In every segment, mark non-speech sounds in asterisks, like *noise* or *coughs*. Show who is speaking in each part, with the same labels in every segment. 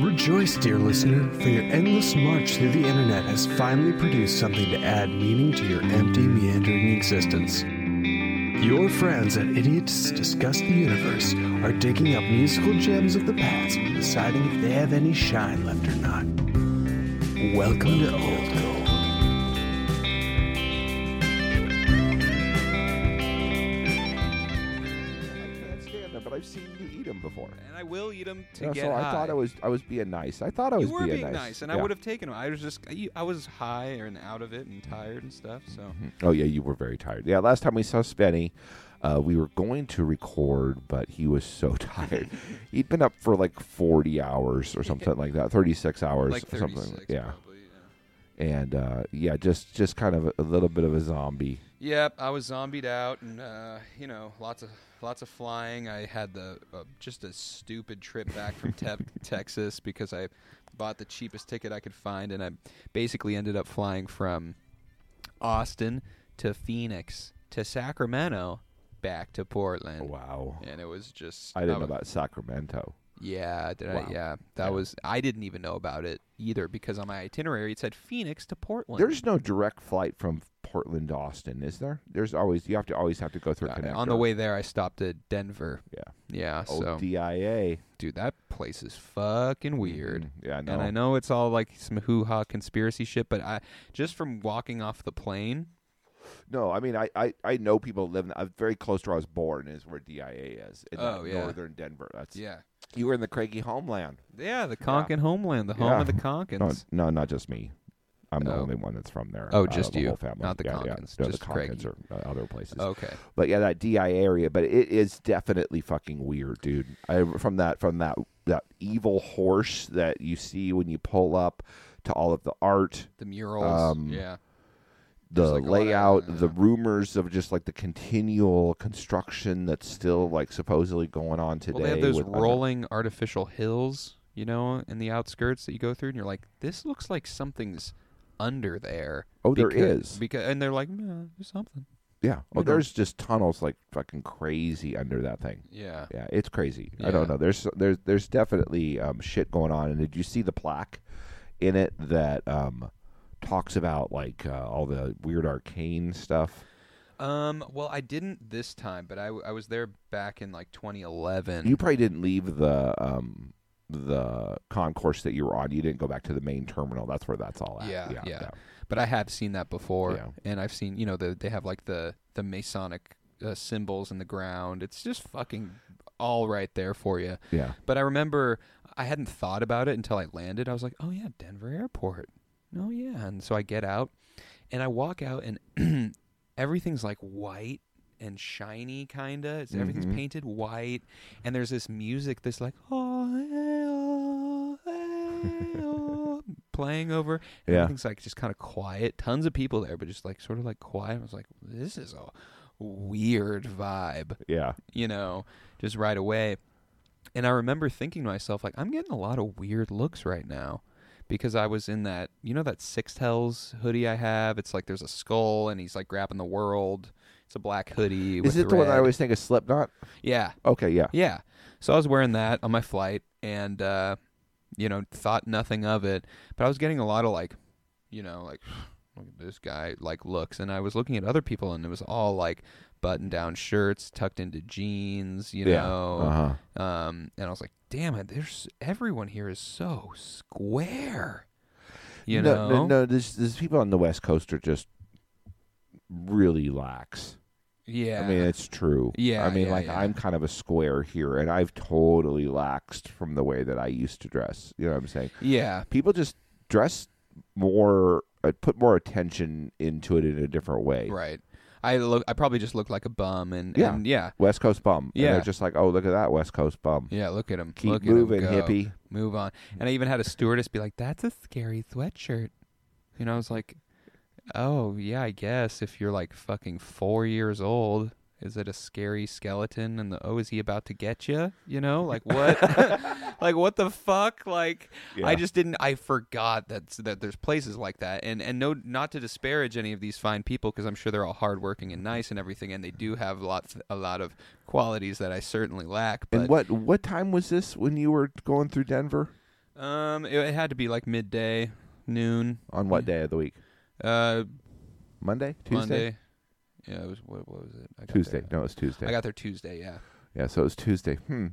Speaker 1: Rejoice, dear listener, for your endless march through the internet has finally produced something to add meaning to your empty, meandering existence. Your friends at Idiots Discuss the Universe are digging up musical gems of the past and deciding if they have any shine left or not. Welcome to Old
Speaker 2: before.
Speaker 3: and I will eat them to
Speaker 2: Yeah,
Speaker 3: get
Speaker 2: so
Speaker 3: high.
Speaker 2: I thought I was I was being nice. I thought I was
Speaker 3: you were
Speaker 2: being,
Speaker 3: being nice, and I would have taken them. I was just, I, I was high and out of it and tired and stuff. So
Speaker 2: Oh yeah, you were very tired. Yeah, last time we saw Spenny, uh, we were going to record, but he was so *laughs* tired. He'd been up for like forty hours or something like that, thirty six hours
Speaker 3: like
Speaker 2: or something.
Speaker 3: 36,
Speaker 2: yeah.
Speaker 3: Yeah.
Speaker 2: and uh, yeah, just just kind of a, a little bit of a zombie.
Speaker 3: Yep, I was zombied out, and uh, you know, lots of lots of flying. I had the uh, just a stupid trip back from te- *laughs* Texas because I bought the cheapest ticket I could find, and I basically ended up flying from Austin to Phoenix to Sacramento, back to Portland.
Speaker 2: Wow,
Speaker 3: And it was just
Speaker 2: I didn't
Speaker 3: that
Speaker 2: know about Sacramento.
Speaker 3: Yeah, did
Speaker 2: Wow.
Speaker 3: I? Yeah, that
Speaker 2: Yeah.
Speaker 3: was. I didn't even know about it either because on my itinerary it said Phoenix to Portland.
Speaker 2: There's no direct flight from Portland to Austin, is there? There's always you have to always have to go through connector.
Speaker 3: on the way there, I stopped at Denver.
Speaker 2: Yeah.
Speaker 3: Yeah.
Speaker 2: Oh,
Speaker 3: So,
Speaker 2: DIA.
Speaker 3: dude, that place is fucking weird.
Speaker 2: Mhm. Yeah, no.
Speaker 3: And I know it's all like some hoo ha conspiracy shit, but I just from walking off the plane.
Speaker 2: No, I mean I, I, I know people live in, I'm very close to where I was born is where DIA is in
Speaker 3: Oh, yeah.
Speaker 2: northern Denver. That's
Speaker 3: Yeah.
Speaker 2: you were in the Craigie homeland.
Speaker 3: Yeah, the Konkin homeland, the home
Speaker 2: Yeah.
Speaker 3: of the
Speaker 2: No, no, not just me. I'm the
Speaker 3: Oh.
Speaker 2: only one that's from there.
Speaker 3: Oh, just
Speaker 2: the
Speaker 3: you,
Speaker 2: whole family.
Speaker 3: not the
Speaker 2: yeah, yeah. No,
Speaker 3: just
Speaker 2: the. Konkins are uh, other places.
Speaker 3: Okay.
Speaker 2: But yeah, that DIA area, but it is definitely fucking weird, dude. I from that from that that evil horse that you see when you pull up to all of the art,
Speaker 3: The murals.
Speaker 2: Um,
Speaker 3: yeah.
Speaker 2: The
Speaker 3: like, a lot of-
Speaker 2: layout, the rumors of just like the continual construction that's still like supposedly going on today.
Speaker 3: Well, they have those rolling artificial hills, you know, in the outskirts that you go through, and you're like, this looks like something's under there.
Speaker 2: oh, there
Speaker 3: because,
Speaker 2: is.
Speaker 3: Because, and they're like, nah, there's something.
Speaker 2: Yeah. Oh,
Speaker 3: you know.
Speaker 2: there's just tunnels like fucking crazy under that thing.
Speaker 3: Yeah.
Speaker 2: Yeah, it's crazy. I don't know. There's there's there's definitely um, shit going on. And did you see the plaque in it that um, talks about like uh, all the weird arcane stuff?
Speaker 3: Um. Well, I didn't this time, but I, w- I was there back in like 2011.
Speaker 2: You probably didn't leave the um, the concourse that you were on. You didn't go back to the main terminal. That's where that's all at.
Speaker 3: Yeah,
Speaker 2: yeah.
Speaker 3: yeah. but I have seen that before,
Speaker 2: Yeah.
Speaker 3: and I've seen you know the they have like the the Masonic uh, symbols in the ground. It's just fucking all right there for you.
Speaker 2: yeah.
Speaker 3: But I remember I hadn't thought about it until I landed. I was like, oh yeah, Denver Airport. Oh yeah. And so I get out and I walk out and *clears throat* everything's like white and shiny kinda. It's everything's
Speaker 2: Mhm.
Speaker 3: painted white and there's this music that's like oh, hey, oh, hey, oh, *laughs* playing over. And
Speaker 2: Yeah.
Speaker 3: Everything's like just kind of quiet. Tons of people there, but just like sort of like quiet. I was like, this is a weird vibe
Speaker 2: Yeah.
Speaker 3: you know, just right away. And I remember thinking to myself, like, I'm getting a lot of weird looks right now because I was in that, you know, that Six Tells hoodie I have. It's like there's a skull and he's like grabbing the world. It's a black hoodie. with
Speaker 2: Is it the one I always think of Slipknot?
Speaker 3: Yeah,
Speaker 2: Okay. Yeah.
Speaker 3: yeah. So I was wearing that on my flight and, uh, you know, thought nothing of it. But I was getting a lot of like, you know, like, *sighs* look at this guy, like looks. And I was looking at other people and it was all like button down shirts tucked into jeans, you
Speaker 2: Yeah.
Speaker 3: know.
Speaker 2: Uh-huh.
Speaker 3: Um, and I was like, damn it, there's everyone here is so square. You
Speaker 2: no,
Speaker 3: know?
Speaker 2: no, no. There's, there's people on the West Coast are just really lax.
Speaker 3: Yeah.
Speaker 2: I mean, it's true.
Speaker 3: Yeah,
Speaker 2: I mean,
Speaker 3: yeah,
Speaker 2: like
Speaker 3: yeah.
Speaker 2: I'm kind of a square here, and I've totally laxed from the way that I used to dress. You know what I'm saying?
Speaker 3: yeah.
Speaker 2: People just dress more, uh, put more attention into it in a different way.
Speaker 3: Right. I look I probably just look like a bum and
Speaker 2: Yeah.
Speaker 3: and yeah.
Speaker 2: West Coast bum. And
Speaker 3: Yeah.
Speaker 2: they're just like, oh, look at that West Coast bum.
Speaker 3: Yeah, look at him.
Speaker 2: Keep
Speaker 3: look
Speaker 2: moving,
Speaker 3: at him
Speaker 2: hippie.
Speaker 3: Move on. And I even had a stewardess be like, "That's a scary sweatshirt." You know, I was like, "Oh yeah, I guess if you're like fucking four years old, is it a scary skeleton?" And the oh, is he about to get you? You know, like *laughs* what? *laughs* like what the fuck? Like
Speaker 2: Yeah.
Speaker 3: I just didn't. I forgot that that there's places like that, and and no, not to disparage any of these fine people because I'm sure they're all hardworking and nice and everything, and they do have lots a lot of qualities that I certainly lack. But
Speaker 2: And what what time was this when you were going through Denver?
Speaker 3: Um, it, it had to be like midday, noon.
Speaker 2: On what day of the week?
Speaker 3: Uh,
Speaker 2: Monday, Tuesday,
Speaker 3: Monday. Yeah, it was what, what was it? I got
Speaker 2: Tuesday.
Speaker 3: There.
Speaker 2: No, was Tuesday.
Speaker 3: I got there Tuesday. Yeah.
Speaker 2: yeah, so it was Tuesday. Hmm.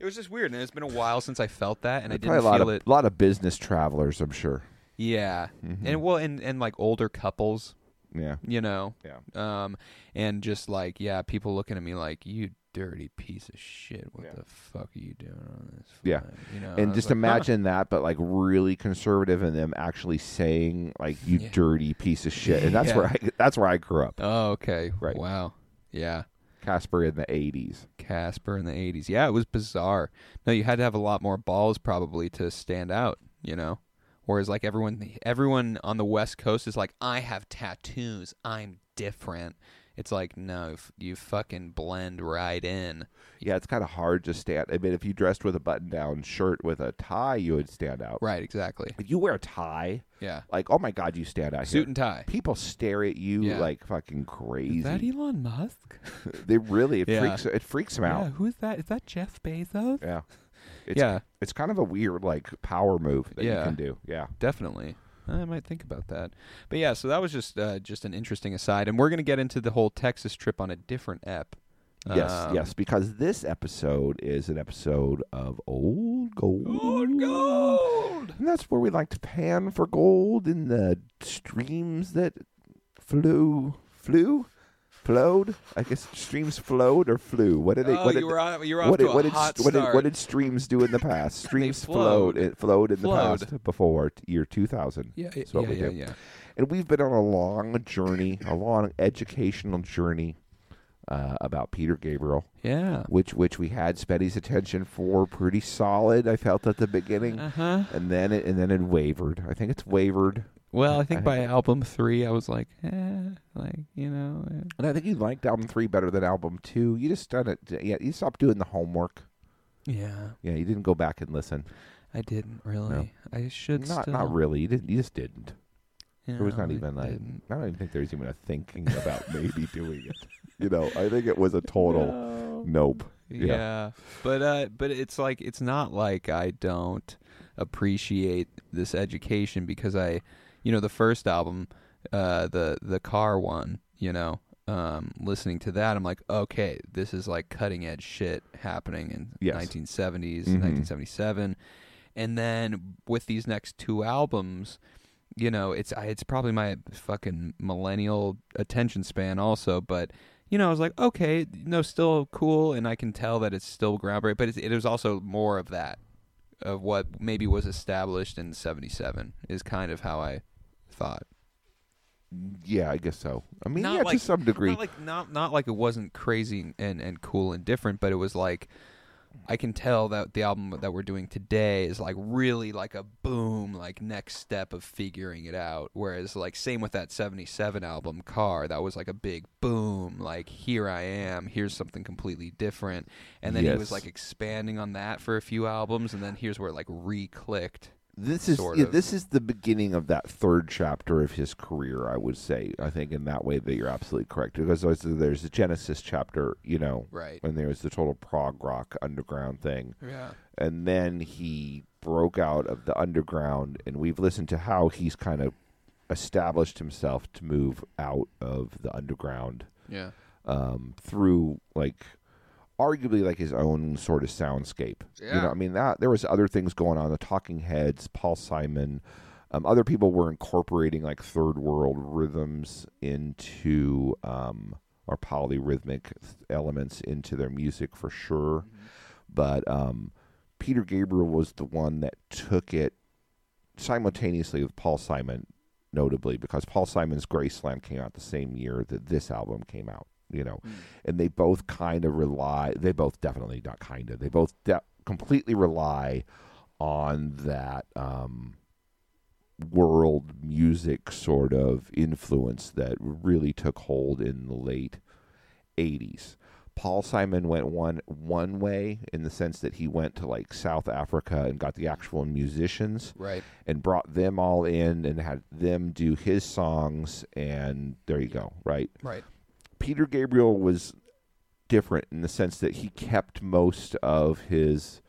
Speaker 3: It was just weird, and it's been a while since I felt that, and I didn't
Speaker 2: a lot
Speaker 3: feel
Speaker 2: of
Speaker 3: it.
Speaker 2: A lot of business travelers, I'm sure.
Speaker 3: Yeah,
Speaker 2: Mhm.
Speaker 3: and well, and and like older couples,
Speaker 2: yeah,
Speaker 3: you know,
Speaker 2: yeah.
Speaker 3: um, and just like yeah, people looking at me like you dirty piece of shit. What
Speaker 2: Yeah.
Speaker 3: the fuck are you doing on this?
Speaker 2: Yeah.
Speaker 3: you know.
Speaker 2: And just
Speaker 3: like, huh.
Speaker 2: imagine that, but like really conservative, and them actually saying like "you
Speaker 3: Yeah.
Speaker 2: dirty piece of shit," and that's
Speaker 3: Yeah.
Speaker 2: where I that's where I grew up.
Speaker 3: Oh, okay.
Speaker 2: Right.
Speaker 3: Wow. Yeah.
Speaker 2: Casper in the '80s.
Speaker 3: Casper in the 80s. Yeah, it was bizarre. No, you had to have a lot more balls probably to stand out, you know. Whereas like everyone everyone on the West Coast is like I have tattoos. I'm different. It's like no, you fucking blend right in.
Speaker 2: Yeah, it's kind of hard to stand. I mean, if you dressed with a button-down shirt with a tie, you would stand out.
Speaker 3: Right, exactly.
Speaker 2: If you wear a tie,
Speaker 3: Yeah.
Speaker 2: like oh my god, you stand out.
Speaker 3: Suit
Speaker 2: here.
Speaker 3: and tie.
Speaker 2: People stare at you
Speaker 3: Yeah.
Speaker 2: like fucking crazy.
Speaker 3: Is that Elon Musk? *laughs*
Speaker 2: they really it *laughs*
Speaker 3: Yeah.
Speaker 2: freaks it freaks them out.
Speaker 3: Yeah, who's that? Is that Jeff Bezos?
Speaker 2: Yeah. *laughs* It's,
Speaker 3: Yeah.
Speaker 2: It's kind of a weird like power move that you can do. Yeah.
Speaker 3: Definitely. I might think about that. But yeah, so that was just uh, just an interesting aside, and we're gonna get into the whole Texas trip on a different ep.
Speaker 2: Yes,
Speaker 3: Um,
Speaker 2: yes, because this episode is an episode of Old Gold.
Speaker 3: Old gold.
Speaker 2: And that's where we like to pan for gold in the streams that flew, flew, flowed. I guess streams flowed or flew. What did they?
Speaker 3: Oh,
Speaker 2: what did,
Speaker 3: you were on, you were off
Speaker 2: what
Speaker 3: to
Speaker 2: did,
Speaker 3: a
Speaker 2: what did,
Speaker 3: hot
Speaker 2: what did what did streams do in the past? *laughs* Streams
Speaker 3: flowed.
Speaker 2: flowed. It flowed in
Speaker 3: Flowed.
Speaker 2: the past before year two thousand.
Speaker 3: yeah, yeah,
Speaker 2: what
Speaker 3: yeah,
Speaker 2: we
Speaker 3: yeah,
Speaker 2: do.
Speaker 3: yeah.
Speaker 2: And we've been on a long journey, a long educational journey uh, about Peter Gabriel,
Speaker 3: Yeah.
Speaker 2: which which we had Spenny's attention for pretty solid. I felt at the beginning,
Speaker 3: Uh huh.
Speaker 2: and then it and then it wavered. I think it's wavered,
Speaker 3: Well, I think by album three, I was like, eh, like you know, eh.
Speaker 2: and I think you liked album three better than album two. You just done it. Yeah, you stopped doing the homework.
Speaker 3: yeah,
Speaker 2: Yeah, you didn't go back and listen.
Speaker 3: I didn't really. I should
Speaker 2: Not
Speaker 3: still.
Speaker 2: not really. You didn't. You just didn't. There was not even like. I don't even think there's even a thinking about *laughs* maybe doing it. You know, I think it was a total
Speaker 3: No.
Speaker 2: nope.
Speaker 3: Yeah.
Speaker 2: Yeah.
Speaker 3: But uh but it's like it's not like I don't appreciate this education because I you know the first album uh the the car one, you know, um listening to that I'm like okay, this is like cutting edge shit happening in
Speaker 2: Yes.
Speaker 3: 1970s,
Speaker 2: Mhm.
Speaker 3: 1977. And then with these next two albums, you know, it's I, it's probably my fucking millennial attention span also, but you know, I was like, okay, no, still cool, and I can tell that it's still groundbreaking, but it's, it was also more of that, of what maybe was established in '77, is kind of how I thought.
Speaker 2: Yeah, I guess so. I mean,
Speaker 3: Not
Speaker 2: yeah,
Speaker 3: like-
Speaker 2: to some degree.
Speaker 3: Not like not not like it wasn't crazy and and cool and different, but it was like I can tell that the album that we're doing today is like really like a boom, like next step of figuring it out. Whereas like same with that '77 album, Car, that was like a big boom, like here I am, here's something completely different. And then he was like expanding on that for a few albums, and then here's where it like re-clicked.
Speaker 2: This is yeah, this is the beginning of that third chapter of his career. I would say. I think in that way that you're absolutely correct because there's, there's the Genesis chapter, you know,
Speaker 3: Right.
Speaker 2: when there was the total prog rock underground thing,
Speaker 3: Yeah.
Speaker 2: and then he broke out of the underground, and we've listened to how he's kind of established himself to move out of the underground
Speaker 3: Yeah.
Speaker 2: um, through like arguably like his own sort of soundscape.
Speaker 3: Yeah.
Speaker 2: You know, I mean that there was other things going on. The Talking Heads, Paul Simon, um, other people were incorporating like third world rhythms into um, or polyrhythmic elements into their music for sure. But um, Peter Gabriel was the one that took it simultaneously with Paul Simon, notably because Paul Simon's Graceland came out the same year that this album came out. You know, and they both kind of rely. They both definitely not kind of. They both de- completely rely on that um, world music sort of influence that really took hold in the late '80s. Paul Simon went one one way in the sense that he went to like South Africa and got the actual musicians
Speaker 3: Right.
Speaker 2: and brought them all in and had them do his songs and there you go, right?
Speaker 3: Right.
Speaker 2: Peter Gabriel was different in the sense that he kept most of his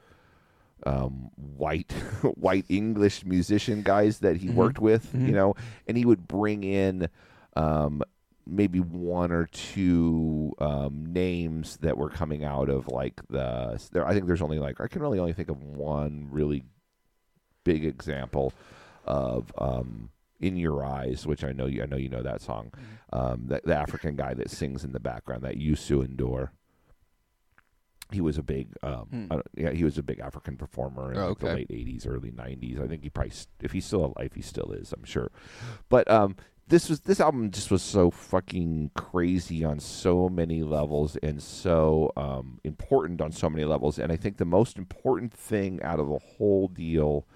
Speaker 2: um, white *laughs* white English musician guys that he
Speaker 3: Mhm.
Speaker 2: worked with,
Speaker 3: Mhm.
Speaker 2: you know, and he would bring in um, maybe one or two um, names that were coming out of like the. There, I think there's only like I can really only think of one really big example of um, "In Your Eyes," which I know you I know you know that song. Um, the, the African guy that sings in the background, that Youssou N'Dour. He was a big, um,
Speaker 3: Hmm.
Speaker 2: Yeah, he was a big African performer in
Speaker 3: Oh,
Speaker 2: like, the late '80s, early '90s. I think he probably, if he's still alive, he still is. I'm sure. But um, this was this album just was so fucking crazy on so many levels and so um, important on so many levels. And I think the most important thing out of the whole deal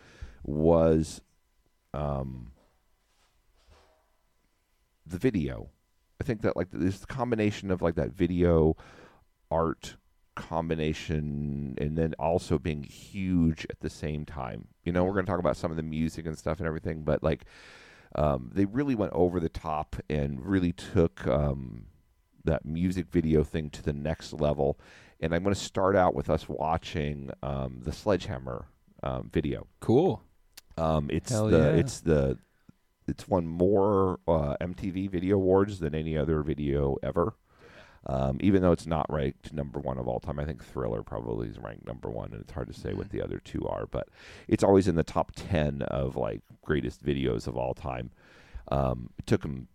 Speaker 2: was um, the video. I think that like this combination of like that video art combination and then also being huge at the same time. You know, we're going to talk about some of the music and stuff and everything, but like um, they really went over the top and really took um, that music video thing to the next level. And I'm going to start out with us watching um, the Sledgehammer um, video.
Speaker 3: Cool.
Speaker 2: Um, it's
Speaker 3: Hell
Speaker 2: the
Speaker 3: yeah.
Speaker 2: it's the it's won more uh, MTV Video Awards than any other video ever. Um, even though it's not ranked number one of all time, I think Thriller probably is ranked number one, and it's hard to say what the other two are. But it's always in the top ten of like greatest videos of all time. Um, it took him.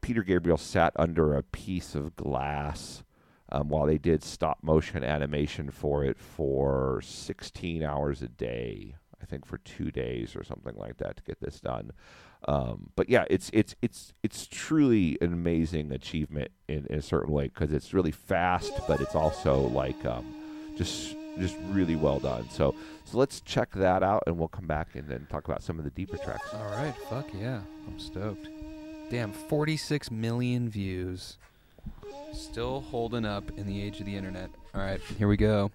Speaker 2: Peter Gabriel sat under a piece of glass um, while they did stop motion animation for it for 16 hours a day. I think for two days or something like that to get this done. Um, but yeah, it's it's it's it's truly an amazing achievement in, in a certain way because it's really fast, but it's also like um, just just really well done. So so let's check that out, and we'll come back and then talk about some of the deeper tracks.
Speaker 3: All right. Fuck yeah. I'm stoked. Damn, 46 million views. Still holding up in the age of the internet. All right, here we go.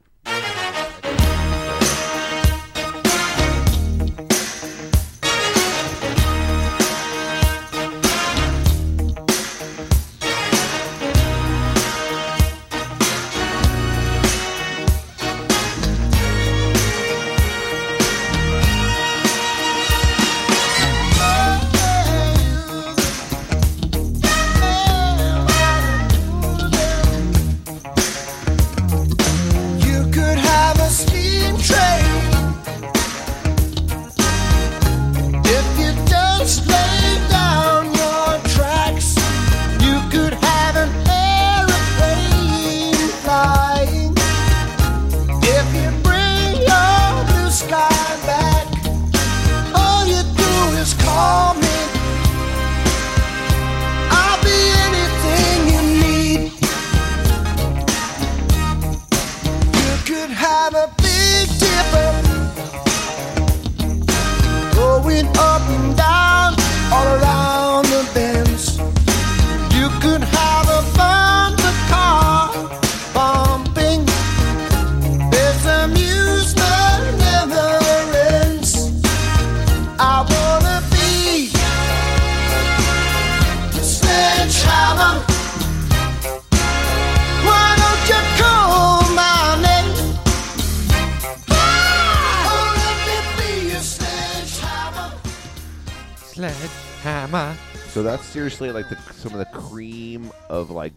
Speaker 2: So that's seriously like the some of the cream of like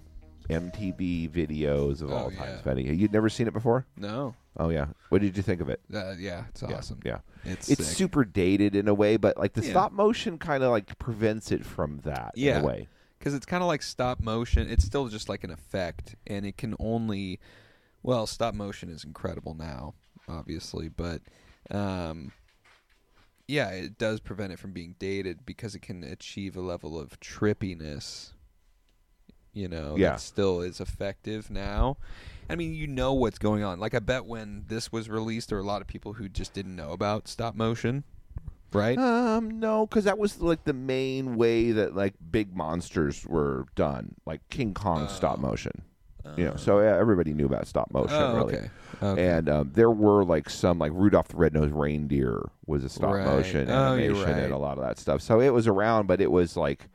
Speaker 2: MTV videos of
Speaker 3: Oh,
Speaker 2: all time.
Speaker 3: yeah.
Speaker 2: Benny, you'd never seen it before?
Speaker 3: No.
Speaker 2: Oh yeah. What did you think of it?
Speaker 3: Uh, yeah, it's
Speaker 2: Yeah,
Speaker 3: awesome.
Speaker 2: Yeah.
Speaker 3: It's,
Speaker 2: It's
Speaker 3: sick.
Speaker 2: super dated in a way, but like the
Speaker 3: Yeah.
Speaker 2: stop motion kind of like prevents it from that
Speaker 3: Yeah.
Speaker 2: in a way.
Speaker 3: because it's kind of like stop motion. It's still just like an effect, and it can only, well, stop motion is incredible now, obviously, but, um, yeah, it does prevent it from being dated because it can achieve a level of trippiness. You know,
Speaker 2: Yeah.
Speaker 3: that still is effective now. I mean, you know what's going on. Like, I bet when this was released, there were a lot of people who just didn't know about stop motion, right?
Speaker 2: Um, no, because that was like the main way that like big monsters were done, like King Kong stop
Speaker 3: Oh.
Speaker 2: motion. You know, so yeah, everybody knew about stop motion.
Speaker 3: oh,
Speaker 2: really.
Speaker 3: okay. okay.
Speaker 2: And um, there were like some like Rudolph the Red-Nosed Reindeer was a stop
Speaker 3: Right.
Speaker 2: motion
Speaker 3: Oh, you're
Speaker 2: animation
Speaker 3: right.
Speaker 2: and a lot of that stuff. So it was around, but it was like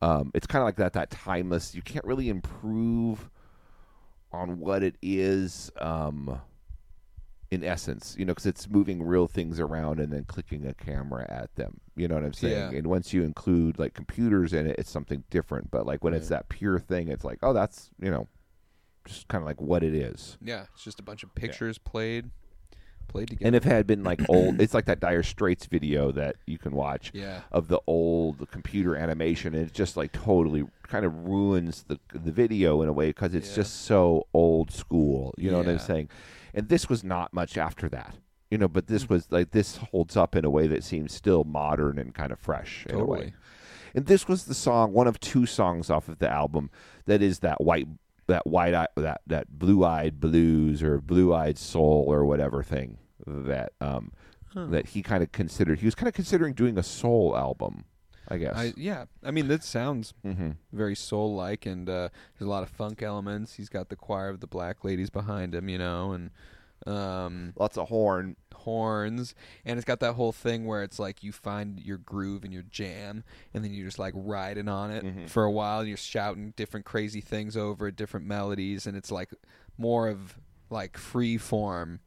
Speaker 2: um, it's kind of like that that timeless. You can't really improve on what it is. Um, in essence, you know, because it's moving real things around and then clicking a camera at them. You know what I'm saying?
Speaker 3: Yeah.
Speaker 2: And once you include like computers in it, it's something different. But like when it's that pure thing, it's like, oh, that's you know, just kind of like what it is.
Speaker 3: Yeah, it's just a bunch of pictures played, played together.
Speaker 2: And if it had been like *coughs* old, it's like that Dire Straits video that you can watch
Speaker 3: yeah,
Speaker 2: of the old computer animation. And it just like totally kind of ruins the the video in a way because it's
Speaker 3: Yeah.
Speaker 2: just so old school. You know what I'm saying? And this was not much after that. You know, but this mm. was like this holds up in a way that seems still modern and kind of fresh in a way.
Speaker 3: totally.
Speaker 2: And this was the song, one of two songs off of the album that is that white, that white, eye, that that blue-eyed blues or blue-eyed soul or whatever thing that um that he kind of considered. He was kind of considering doing a soul album, I guess.
Speaker 3: I yeah, I mean that sounds
Speaker 2: mm-hmm.
Speaker 3: very soul like, and uh, there's a lot of funk elements. He's got the choir of the black ladies behind him, you know, and um,
Speaker 2: Lots of horn.
Speaker 3: Horns, and it's got that whole thing where it's like you find your groove and your jam, and then you're just like riding on it
Speaker 2: Mhm.
Speaker 3: for a while. And you're shouting different crazy things over different melodies, and it's like more of like free form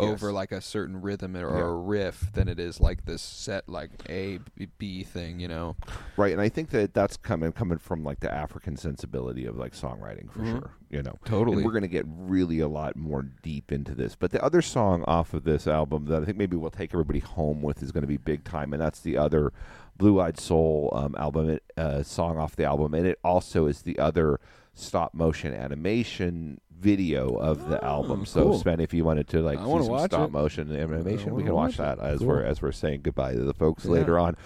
Speaker 3: over
Speaker 2: Yes.
Speaker 3: like a certain rhythm or
Speaker 2: Yeah.
Speaker 3: a riff than it is like this set like a b thing, you know.
Speaker 2: Right, and I think that that's coming coming from like the African sensibility of like songwriting for
Speaker 3: Mhm.
Speaker 2: sure. You know,
Speaker 3: Totally.
Speaker 2: And we're going to get really a lot more deep into this. But the other song off of this album that I think maybe we'll take everybody home with is going to be Big Time, and that's the other Blue Eyed Soul um, album uh, song off the album, and it also is the other stop motion animation video of the album. So,
Speaker 3: Oh, cool.
Speaker 2: Sven, if you wanted to like
Speaker 3: I
Speaker 2: see some stop
Speaker 3: it.
Speaker 2: motion animation, we can watch
Speaker 3: watch
Speaker 2: that as
Speaker 3: Cool.
Speaker 2: we're as we're saying goodbye to the folks
Speaker 3: Yeah.
Speaker 2: later on.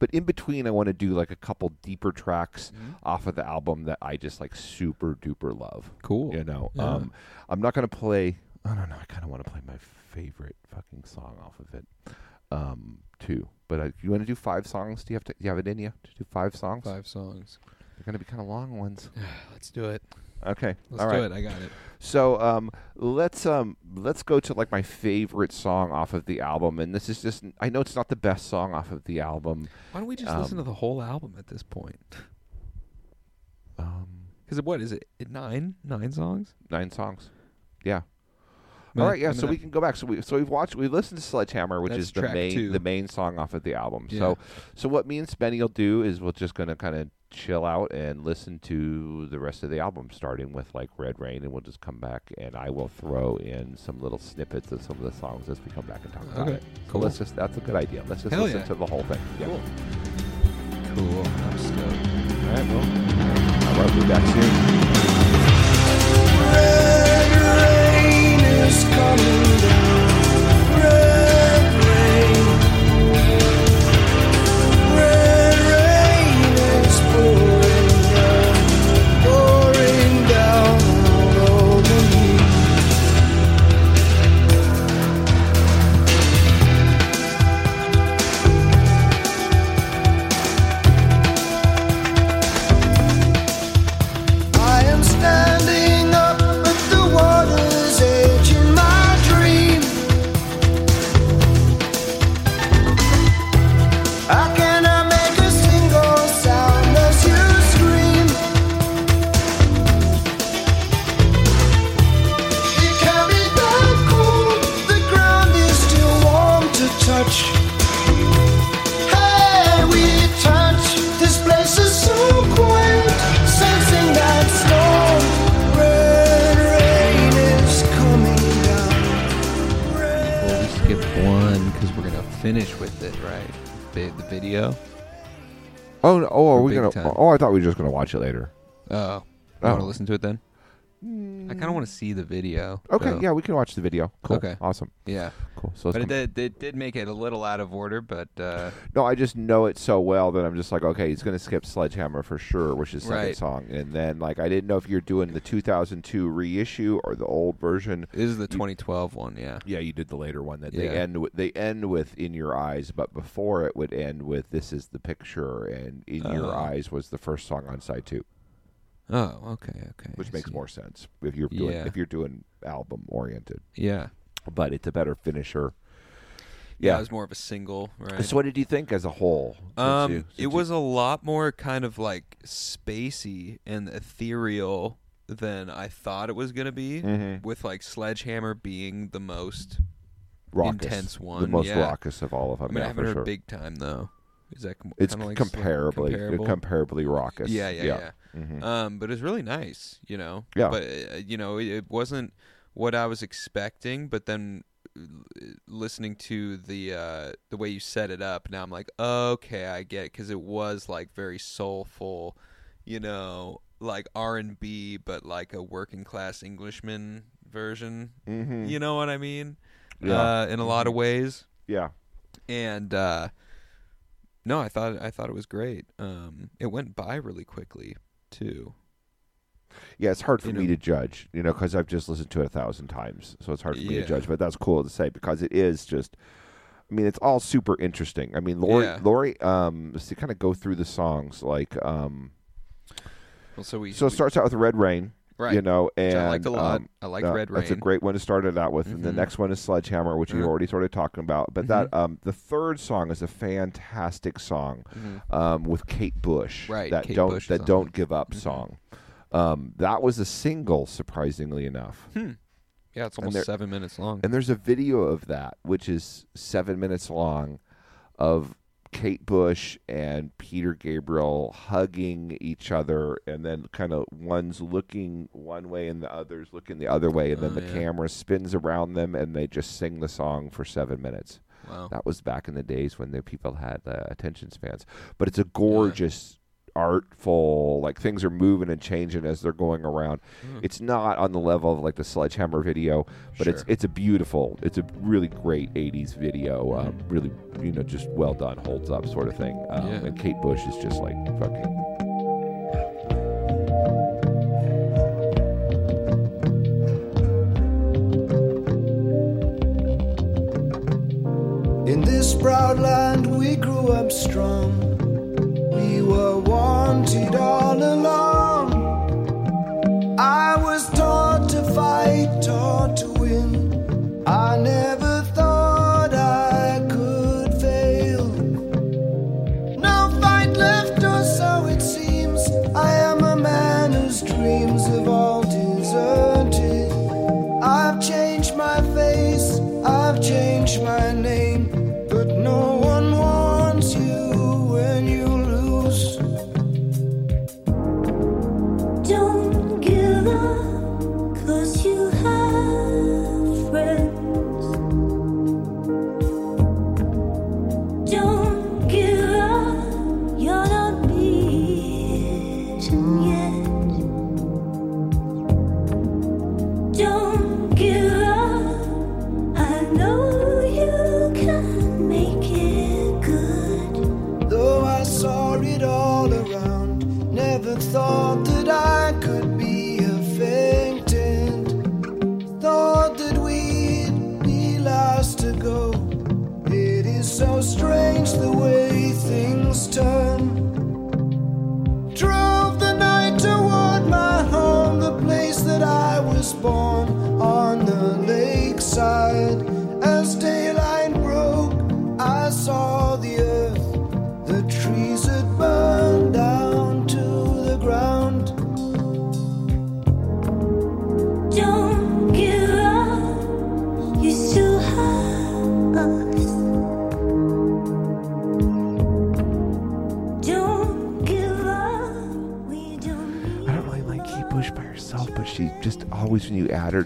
Speaker 2: But in between, I want to do like a couple deeper tracks
Speaker 3: Mm-hmm.
Speaker 2: off of the album that I just like super duper love.
Speaker 3: Cool.
Speaker 2: You know,
Speaker 3: Yeah.
Speaker 2: um, I'm not gonna play. I don't know. I kind of want to play my favorite fucking song off of it, um, too. But uh, you want to do five songs? Do you have to? Do you have it in you to do five songs?
Speaker 3: Five songs.
Speaker 2: They're gonna be kind of long ones. *sighs*
Speaker 3: Let's do it.
Speaker 2: Okay.
Speaker 3: Let's
Speaker 2: All
Speaker 3: do
Speaker 2: right.
Speaker 3: it. I got it.
Speaker 2: So um, let's um, let's go to like my favorite song off of the album, and this is just. I know it's not the best song off of the album.
Speaker 3: Why don't we just
Speaker 2: Um,
Speaker 3: listen to the whole album at this point?
Speaker 2: Um,
Speaker 3: Because what is it? it? Nine, nine songs.
Speaker 2: nine songs. Yeah. All yeah.
Speaker 3: I mean,
Speaker 2: so we can go back. So we so we've watched we listened to Sledgehammer, which is the main
Speaker 3: two.
Speaker 2: the main song off of the album.
Speaker 3: Yeah.
Speaker 2: So so what me and Spenny will do is we're just gonna kind of chill out and listen to the rest of the album, starting with like Red Rain, and we'll just come back and I will throw in some little snippets of some of the songs as we come back and talk about
Speaker 3: Okay,
Speaker 2: it. So
Speaker 3: cool.
Speaker 2: let's just that's a good idea. Let's just
Speaker 3: Hell
Speaker 2: listen
Speaker 3: yeah.
Speaker 2: to the whole thing. Yeah.
Speaker 3: Cool. Cool. I'm stoked.
Speaker 2: All right, well, all right, we'll be back soon.
Speaker 4: Red rain is coming down. Red I
Speaker 2: thought we were just gonna watch it later.
Speaker 3: Oh.
Speaker 2: Oh.
Speaker 3: want to listen to it then? I kind of want to see the video.
Speaker 2: Okay,
Speaker 3: though.
Speaker 2: yeah, we can watch the video. Cool.
Speaker 3: Okay.
Speaker 2: awesome,
Speaker 3: Yeah.
Speaker 2: cool. So
Speaker 3: But it did, it did make it a little out of order, but uh, *laughs*
Speaker 2: No, I just know it so well that I'm just like, okay, he's going to skip Sledgehammer for sure, which is the second
Speaker 3: Right.
Speaker 2: song. And then, like, I didn't know if you're doing the 2002 reissue or the old version.
Speaker 3: this is the 2012 one. Yeah.
Speaker 2: Yeah, you did the later one that they end with. They end with "In Your Eyes," but before it would end with "This Is the Picture," and "In Your
Speaker 3: Oh.
Speaker 2: Eyes" was the first song on side two,
Speaker 3: Oh, okay, okay.
Speaker 2: which
Speaker 3: I
Speaker 2: makes
Speaker 3: see.
Speaker 2: more sense if you're doing
Speaker 3: Yeah.
Speaker 2: if you're doing album oriented.
Speaker 3: Yeah.
Speaker 2: But it's a better finisher.
Speaker 3: Yeah. It was more of a single, right?
Speaker 2: So, what did you think as a whole? since
Speaker 3: Um,
Speaker 2: you- since
Speaker 3: it
Speaker 2: you-
Speaker 3: was a lot more kind of like spacey and ethereal than I thought it was gonna be.
Speaker 2: Mhm.
Speaker 3: With like Sledgehammer being the most
Speaker 2: raucous,
Speaker 3: intense one.
Speaker 2: the
Speaker 3: one,
Speaker 2: most
Speaker 3: yeah.
Speaker 2: raucous of all of them.
Speaker 3: I mean, I
Speaker 2: yeah,
Speaker 3: haven't
Speaker 2: for
Speaker 3: heard
Speaker 2: sure.
Speaker 3: big time though. Is that com-
Speaker 2: it's
Speaker 3: like
Speaker 2: comparably
Speaker 3: comparable?
Speaker 2: comparably raucous.
Speaker 3: Yeah, yeah, yeah.
Speaker 2: Mhm.
Speaker 3: Um, but it's really nice, you know.
Speaker 2: Yeah.
Speaker 3: But uh, you know, it, it wasn't what I was expecting. But then uh, listening to the uh, the way you set it up, now I'm like, okay, I get it because it was like very soulful, you know, like R and B, but like a working class Englishman version.
Speaker 2: Mhm.
Speaker 3: You know what I mean?
Speaker 2: Yeah. Mm-hmm.
Speaker 3: Uh, in a lot of ways
Speaker 2: yeah.
Speaker 3: and uh no i thought i thought it was great um it went by really quickly too
Speaker 2: Yeah, it's hard for
Speaker 3: You
Speaker 2: me
Speaker 3: know.
Speaker 2: to judge, you know, because I've just listened to it a thousand times, so it's hard for me to judge. But that's cool to say because it is just. I mean, it's all super interesting. I mean, Lori,
Speaker 3: Yeah.
Speaker 2: Lori, um, to kind of go through the songs, like, um,
Speaker 3: well so we
Speaker 2: so it starts out with Red Rain,
Speaker 3: right
Speaker 2: you know,
Speaker 3: which
Speaker 2: and
Speaker 3: i liked a lot
Speaker 2: um,
Speaker 3: i like
Speaker 2: uh,
Speaker 3: red rain
Speaker 2: That's a great one to start it out with, and the
Speaker 3: Mhm.
Speaker 2: next one is Sledgehammer, which we
Speaker 3: Uh-huh.
Speaker 2: already started talking about. But that, um, the third song is a fantastic song,
Speaker 3: Mhm.
Speaker 2: um, with Kate Bush,
Speaker 3: Right,
Speaker 2: That
Speaker 3: Kate
Speaker 2: don't
Speaker 3: Bush
Speaker 2: that
Speaker 3: on
Speaker 2: don't give up
Speaker 3: Mhm.
Speaker 2: song. Um, that was a single, surprisingly enough.
Speaker 3: hmm. yeah it's almost
Speaker 2: there-
Speaker 3: seven minutes long
Speaker 2: And there's a video of that, which is seven minutes long, of Kate Bush and Peter Gabriel hugging each other, and then kind of one's looking one way and the other's looking the other way, and then
Speaker 3: Oh,
Speaker 2: the
Speaker 3: yeah.
Speaker 2: camera spins around them, and they just sing the song for seven minutes.
Speaker 3: wow
Speaker 2: That was back in the days when the people had uh, attention spans. But it's a gorgeous, artful, like things are moving and changing as they're going around.
Speaker 3: Hmm.
Speaker 2: It's not on the level of like the Sledgehammer video, but it's it's a beautiful, it's a really great '80s video. Um, really, you know, just well done, holds up, sort of thing. Um,
Speaker 3: Yeah.
Speaker 2: And Kate Bush is just like fucking.
Speaker 4: In this proud land we grew up strong. We were wanted all along. I was taught to fight, taught to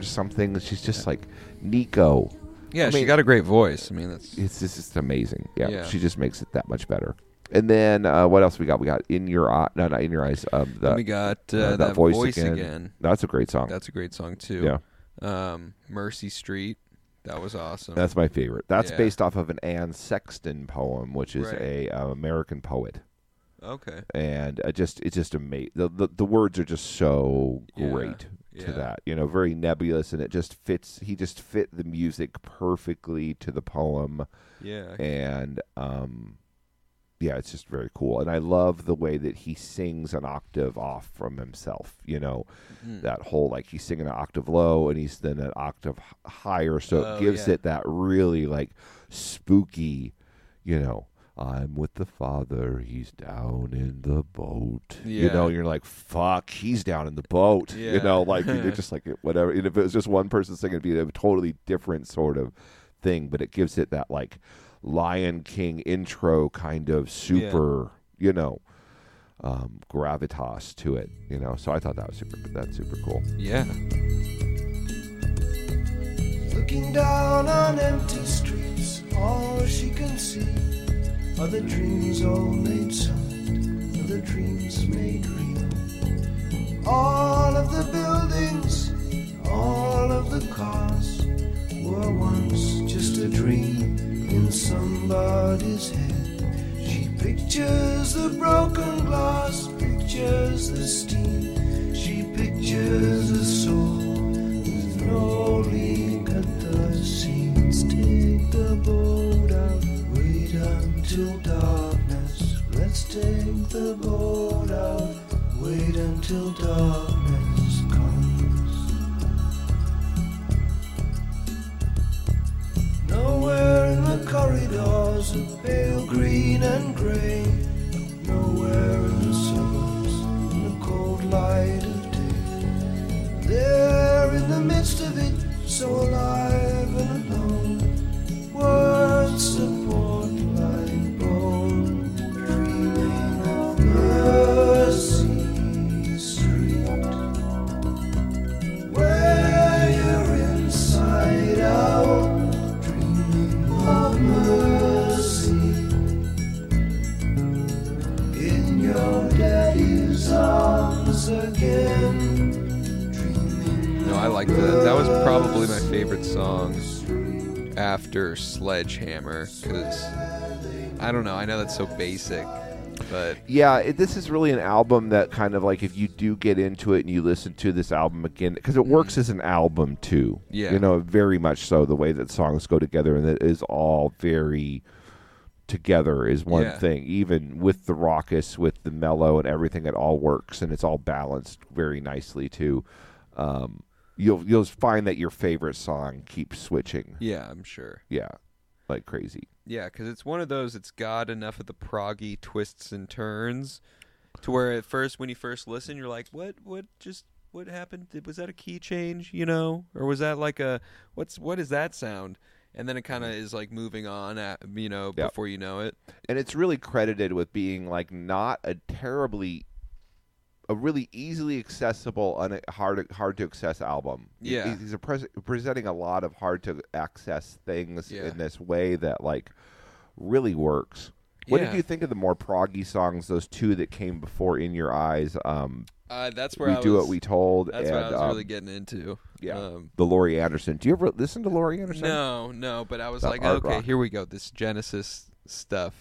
Speaker 4: when you
Speaker 2: add her to something, she's just like Nico.
Speaker 3: yeah
Speaker 2: I
Speaker 3: she got a great voice i mean that's
Speaker 2: It's just it's amazing. Yeah,
Speaker 3: Yeah.
Speaker 2: she just makes it that much better. And then uh, what else we got? We got in your eye, no, not in your eyes. Um, the,
Speaker 3: we got uh,
Speaker 2: uh,
Speaker 3: that, voice, again.
Speaker 2: That's a great song.
Speaker 3: that's a great song too
Speaker 2: yeah,
Speaker 3: um mercy street that was awesome
Speaker 2: that's my favorite. That's
Speaker 3: Yeah.
Speaker 2: based off of an Anne Sexton poem, which is
Speaker 3: Right.
Speaker 2: a uh, American poet,
Speaker 3: okay
Speaker 2: and uh, just it's just amazing. The, the the words are just so
Speaker 3: Yeah,
Speaker 2: great to
Speaker 3: yeah.
Speaker 2: that. You know, very nebulous, and it just fits. He just fit the music perfectly to the poem.
Speaker 3: yeah
Speaker 2: and um yeah it's just very cool and i love the way that he sings an octave off from himself you know
Speaker 3: Mhm.
Speaker 2: that whole like he's singing an octave low and he's then an octave h- higher so
Speaker 3: Oh,
Speaker 2: it gives
Speaker 3: yeah.
Speaker 2: it that really like spooky you know i'm with the father he's down in the boat you know you're like fuck he's down in the boat you know like you're *laughs* just like whatever and if it was just one person singing it'd be a totally different sort of thing, but it gives it that like Lion King intro kind of super, you know, um, gravitas to it. You know, so I thought that was super. That's super cool.
Speaker 3: Yeah.
Speaker 4: Looking down on empty streets, all she can see the dreams all made solid, other dreams made real. All of the buildings, all of the cars were once just a dream in somebody's head. She pictures the broken glass, pictures the steam. She pictures a soul with no leak at the seams. Take the boat out, wait until darkness. Let's take the boat out, wait until darkness comes. Nowhere in the corridors of pale green and grey. Nowhere in the suburbs in the cold light of day. There in the midst of it, so alive and alone. Words support
Speaker 3: No, I like that. That was probably my favorite song after Sledgehammer because I don't know. I know that's so basic, but
Speaker 2: Yeah, it, this is really an album that kind of like if you do get into it and you listen to this album again, because it works mm. as an album too.
Speaker 3: Yeah.
Speaker 2: you know, very much so. The way that songs go together and it is all very together is one
Speaker 3: Yeah.
Speaker 2: thing. Even with the raucous, with the mellow and everything, it all works and it's all balanced very nicely too. Um, you'll you'll find that your favorite song keeps switching.
Speaker 3: yeah, I'm sure.
Speaker 2: Yeah, like crazy.
Speaker 3: Yeah, because it's one of those. It's got enough of the proggy twists and turns to where at first, when you first listen, you're like, "What? What just?" What happened? Was that a key change, you know, or was that like a what's what is that sound? And then it kind of is like moving on, at, you know,
Speaker 2: Yep.
Speaker 3: before you know it.
Speaker 2: and it's really credited with being like not a terribly a really easily accessible un- hard hard to access album
Speaker 3: Yeah.
Speaker 2: he's pres- presenting a lot of hard to access things
Speaker 3: Yeah.
Speaker 2: in this way that like really works what
Speaker 3: Yeah.
Speaker 2: did you think of the more proggy songs those two that came before in your eyes um
Speaker 3: Uh, that's where
Speaker 2: we
Speaker 3: I
Speaker 2: do
Speaker 3: was,
Speaker 2: what we told
Speaker 3: That's
Speaker 2: and
Speaker 3: what I was
Speaker 2: um,
Speaker 3: really getting into.
Speaker 2: yeah
Speaker 3: Um,
Speaker 2: the Laurie Anderson do you ever listen to Laurie Anderson
Speaker 3: no, no, but I was
Speaker 2: The
Speaker 3: like, okay,
Speaker 2: rock.
Speaker 3: here we go. This Genesis stuff,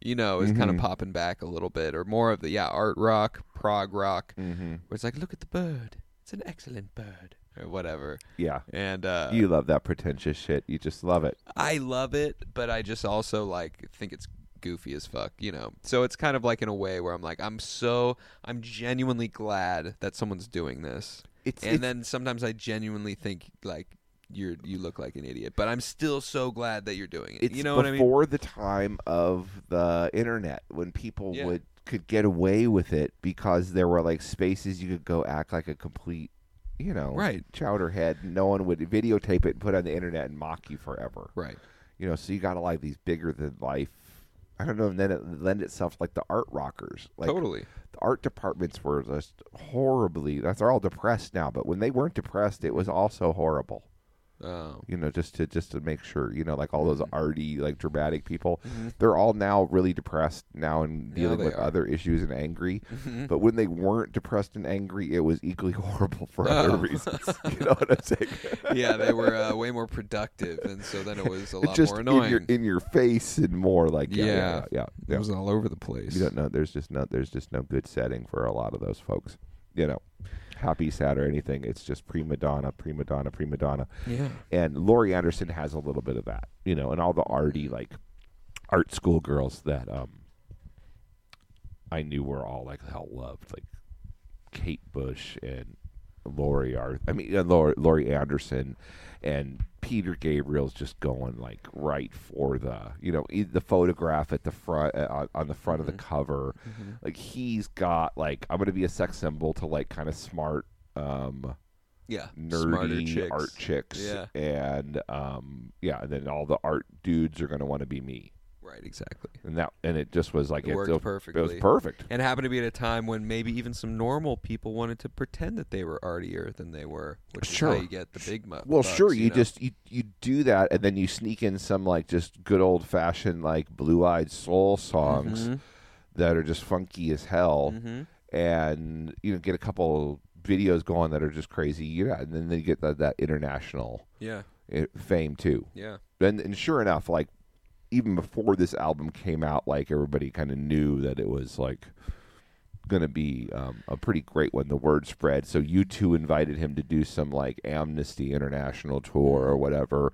Speaker 3: you know, is kind of popping back a little bit, or more of the yeah art rock, prog rock,
Speaker 2: mm-hmm.
Speaker 3: where it's like, look at the bird, it's an excellent bird, or whatever.
Speaker 2: yeah
Speaker 3: And uh,
Speaker 2: you love that pretentious shit you just love it
Speaker 3: I love it, but I just also like think it's goofy as fuck, you know. So it's kind of like in a way where I'm like, I'm so, I'm genuinely glad that someone's doing this,
Speaker 2: it's,
Speaker 3: and
Speaker 2: it's
Speaker 3: then sometimes I genuinely think like you're you look like an idiot, but I'm still so glad that you're doing it. you know what I mean?
Speaker 2: before the time of the internet when people
Speaker 3: Yeah.
Speaker 2: would could get away with it because there were like spaces you could go act like a complete you know
Speaker 3: Right.
Speaker 2: chowderhead no one would videotape it and put it on the internet and mock you forever
Speaker 3: Right.
Speaker 2: you know so you got to like these bigger than life i don't know and then it lend itself like the art rockers like
Speaker 3: totally.
Speaker 2: the art departments were just horribly that's they're all depressed now but when they weren't depressed it was also horrible
Speaker 3: Oh.
Speaker 2: you know, just to just to make sure, you know, like all those arty, like dramatic people,
Speaker 3: Mhm.
Speaker 2: they're all now really depressed now and dealing
Speaker 3: they
Speaker 2: with
Speaker 3: are.
Speaker 2: other issues and angry.
Speaker 3: Mhm.
Speaker 2: But when they weren't depressed and angry, it was equally *laughs* horrible for other
Speaker 3: Oh.
Speaker 2: reasons. *laughs* You know what I'm saying?
Speaker 3: yeah, they were uh, way more productive, and so then it was a *laughs* lot
Speaker 2: just
Speaker 3: more
Speaker 2: in
Speaker 3: annoying.
Speaker 2: your in your face and more like yeah, yeah,
Speaker 3: Yeah.
Speaker 2: yeah. yeah,
Speaker 3: It was all over the place.
Speaker 2: You don't know. There's just no. There's just no good setting for a lot of those folks. You know, happy, sad, or anything. It's just prima donna, prima donna, prima donna.
Speaker 3: Yeah.
Speaker 2: and Laurie Anderson has a little bit of that, you know, and all the arty like art school girls that um I knew were all like hell loved, like Kate Bush and Laurie Ar- I mean uh, Laurie, Laurie Anderson and Peter Gabriel's just going like right for the you know the photograph at the front uh, on, the front of the
Speaker 3: Mhm.
Speaker 2: cover
Speaker 3: Mhm.
Speaker 2: like he's got like I'm gonna be a sex symbol to like kind of smart um
Speaker 3: Yeah,
Speaker 2: nerdy
Speaker 3: chicks.
Speaker 2: art chicks,
Speaker 3: Yeah.
Speaker 2: and um, yeah, and then all the art dudes are going to want to be me,
Speaker 3: Right, exactly.
Speaker 2: and that and it just was like
Speaker 3: It worked
Speaker 2: It was perfect.
Speaker 3: And happened to be at a time when maybe even some normal people wanted to pretend that they were artier than they were, which
Speaker 2: Sure.
Speaker 3: is how you get the big mu-
Speaker 2: Well,
Speaker 3: bucks,
Speaker 2: sure, you,
Speaker 3: know?
Speaker 2: just you you do that, and then you sneak in some like just good old fashioned like blue eyed soul songs
Speaker 3: Mhm.
Speaker 2: that are just funky as hell,
Speaker 3: Mhm.
Speaker 2: and you know get a couple videos going that are just crazy. Yeah, and then they get that, that international
Speaker 3: Yeah,
Speaker 2: fame too.
Speaker 3: yeah,
Speaker 2: And, and sure enough, like even before this album came out, like everybody kind of knew that it was like going to be um, a pretty great one. The word spread. So U2 invited him to do some like Amnesty International tour or whatever,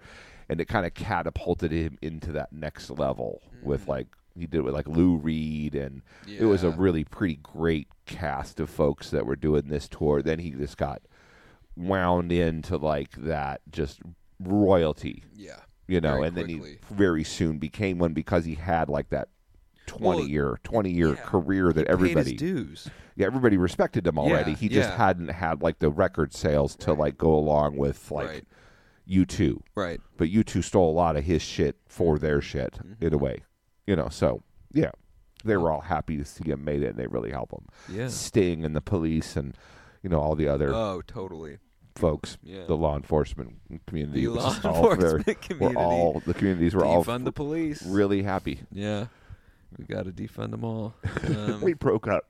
Speaker 2: and it kind of catapulted him into that next level with like he did it with like Lou Reed, and it was a really pretty great cast of folks that were doing this tour. Then he just got wound into like that just royalty
Speaker 3: yeah.
Speaker 2: You know,
Speaker 3: Very
Speaker 2: and then he very soon became one because he had like that twenty
Speaker 3: Well,
Speaker 2: year twenty year
Speaker 3: yeah.
Speaker 2: career that everybody
Speaker 3: dues.
Speaker 2: yeah everybody respected him already.
Speaker 3: Yeah,
Speaker 2: he just
Speaker 3: yeah.
Speaker 2: hadn't had like the record sales to like go along with like
Speaker 3: Right.
Speaker 2: U2,
Speaker 3: Right.
Speaker 2: but U2 stole a lot of his shit for their shit
Speaker 3: Mm-hmm.
Speaker 2: in a way, you know. So yeah, they were all happy to see him made it, and they really helped him.
Speaker 3: Yeah.
Speaker 2: Sting and the police and you know all the other
Speaker 3: Oh, totally.
Speaker 2: Folks,
Speaker 3: Yeah.
Speaker 2: the law enforcement community,
Speaker 3: The law
Speaker 2: all very-
Speaker 3: enforcement
Speaker 2: were
Speaker 3: community.
Speaker 2: all the communities were all
Speaker 3: Defund the police.
Speaker 2: really happy.
Speaker 3: Yeah. We got to defund them all. *laughs* Um,
Speaker 2: we broke up.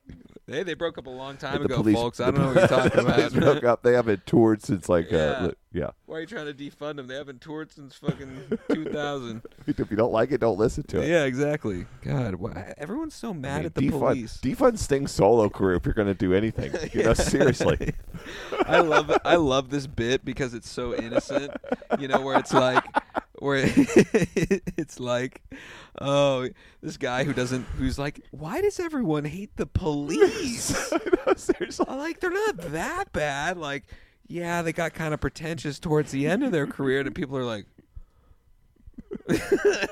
Speaker 3: Hey, they broke up a long time
Speaker 2: The
Speaker 3: ago,
Speaker 2: police-
Speaker 3: folks. I don't know what you're talking *laughs*
Speaker 2: the police broke
Speaker 3: about.
Speaker 2: up. They haven't toured since like
Speaker 3: Yeah.
Speaker 2: uh, yeah.
Speaker 3: Why are you trying to defund them? They haven't toured since fucking 2000. *laughs*
Speaker 2: If you don't like it, don't listen to it.
Speaker 3: yeah, exactly. God, why, everyone's so mad
Speaker 2: I mean,
Speaker 3: at the
Speaker 2: defund,
Speaker 3: police.
Speaker 2: defund Sting's solo career if you're going to do anything. *laughs* You know, seriously.
Speaker 3: I love. I love this bit because it's so innocent. You know, where it's like, where *laughs* it's like, oh, this guy who doesn't, who's like, why does everyone hate the police? *laughs*
Speaker 2: seriously.
Speaker 3: Like, they're not that bad. Like, yeah, they got kind of pretentious towards the end of their career, and people are like, *laughs*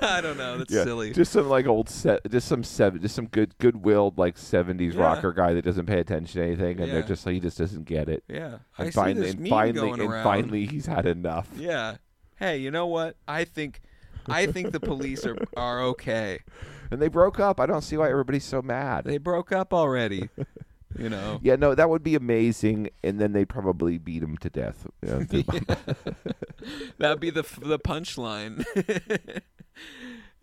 Speaker 3: I don't know. That's
Speaker 2: Yeah,
Speaker 3: silly.
Speaker 2: just some like old set, just some seven, just some good, good-willed like '70s
Speaker 3: Yeah.
Speaker 2: rocker guy that doesn't pay attention to anything, and they're just like he just doesn't get it.
Speaker 3: yeah, I
Speaker 2: And
Speaker 3: see
Speaker 2: finally,
Speaker 3: this
Speaker 2: and
Speaker 3: meme
Speaker 2: finally,
Speaker 3: going
Speaker 2: and
Speaker 3: around.
Speaker 2: finally, he's had enough.
Speaker 3: Yeah. Hey, you know what? I think I think the police are *laughs* are okay.
Speaker 2: And they broke up. I don't see why everybody's so mad.
Speaker 3: They broke up already. You know. *laughs*
Speaker 2: Yeah, no, that would be amazing, and then they'd probably beat him to death. through- *laughs*
Speaker 3: That'd be the the punchline.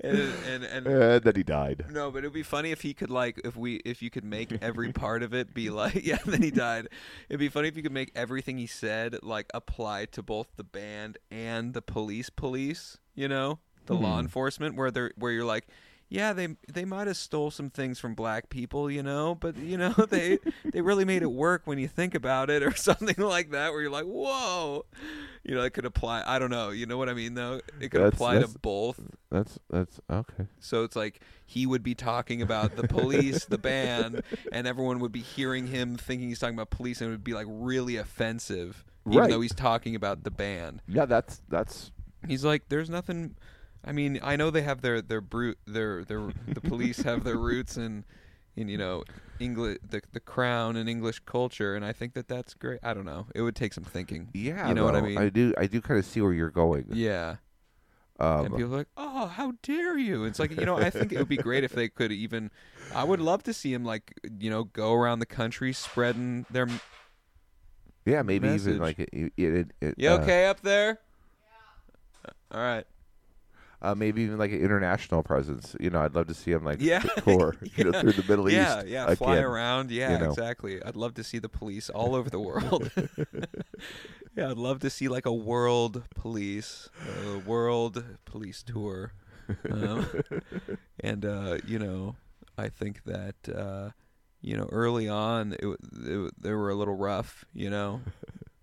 Speaker 3: And and, and *laughs*
Speaker 2: and eh, then he died.
Speaker 3: no, but it'd be funny if he could like if we if you could make every *laughs* part of it be like *laughs* yeah, then he died. It'd be funny if you could make everything he said like apply to both the band and the police police, you know? The law hmm. enforcement where they're where you're like yeah, they they might have stole some things from black people, you know, but you know *laughs* they they really made it work when you think about it, or *laughs* something like that, where you're like, whoa, you know, it could apply. I don't know, you know what I mean? Though it could
Speaker 2: That's-
Speaker 3: apply
Speaker 2: that's-
Speaker 3: to both.
Speaker 2: That's that's okay.
Speaker 3: So it's like he would be talking about the police, the band, and everyone would be hearing him thinking he's talking about police, and it would be like really offensive, even
Speaker 2: Right.
Speaker 3: though he's talking about the band.
Speaker 2: Yeah, that's that's
Speaker 3: He's like, "There's nothing." I mean, I know they have their their brute their their the police have their roots in in you know English the the crown and English culture, and I think that that's great. I don't know. It would take some thinking.
Speaker 2: yeah.
Speaker 3: you know what I mean.
Speaker 2: I do. I do kind of see where you're going.
Speaker 3: yeah. and
Speaker 2: Um,
Speaker 3: people are like, "Oh, how dare you!" It's like you know, I think it would be great if they could even. I would love to see him like you know go around the country spreading their.
Speaker 2: yeah, maybe
Speaker 3: message.
Speaker 2: even like it. it, it, uh,
Speaker 3: okay up there? All right.
Speaker 2: Uh, maybe even like an international presence. You know, I'd love to see him like
Speaker 3: Yeah. *laughs* *laughs*
Speaker 2: tour. You know, through the Middle
Speaker 3: yeah,
Speaker 2: East.
Speaker 3: yeah, yeah,
Speaker 2: fly
Speaker 3: around. Yeah,
Speaker 2: you know.
Speaker 3: exactly. I'd love to see the police all over the *laughs* world. yeah, I'd love to see like a world police, a world police tour. Um, and uh, you know, I think that uh, you know early on it, it, they were a little rough, you know,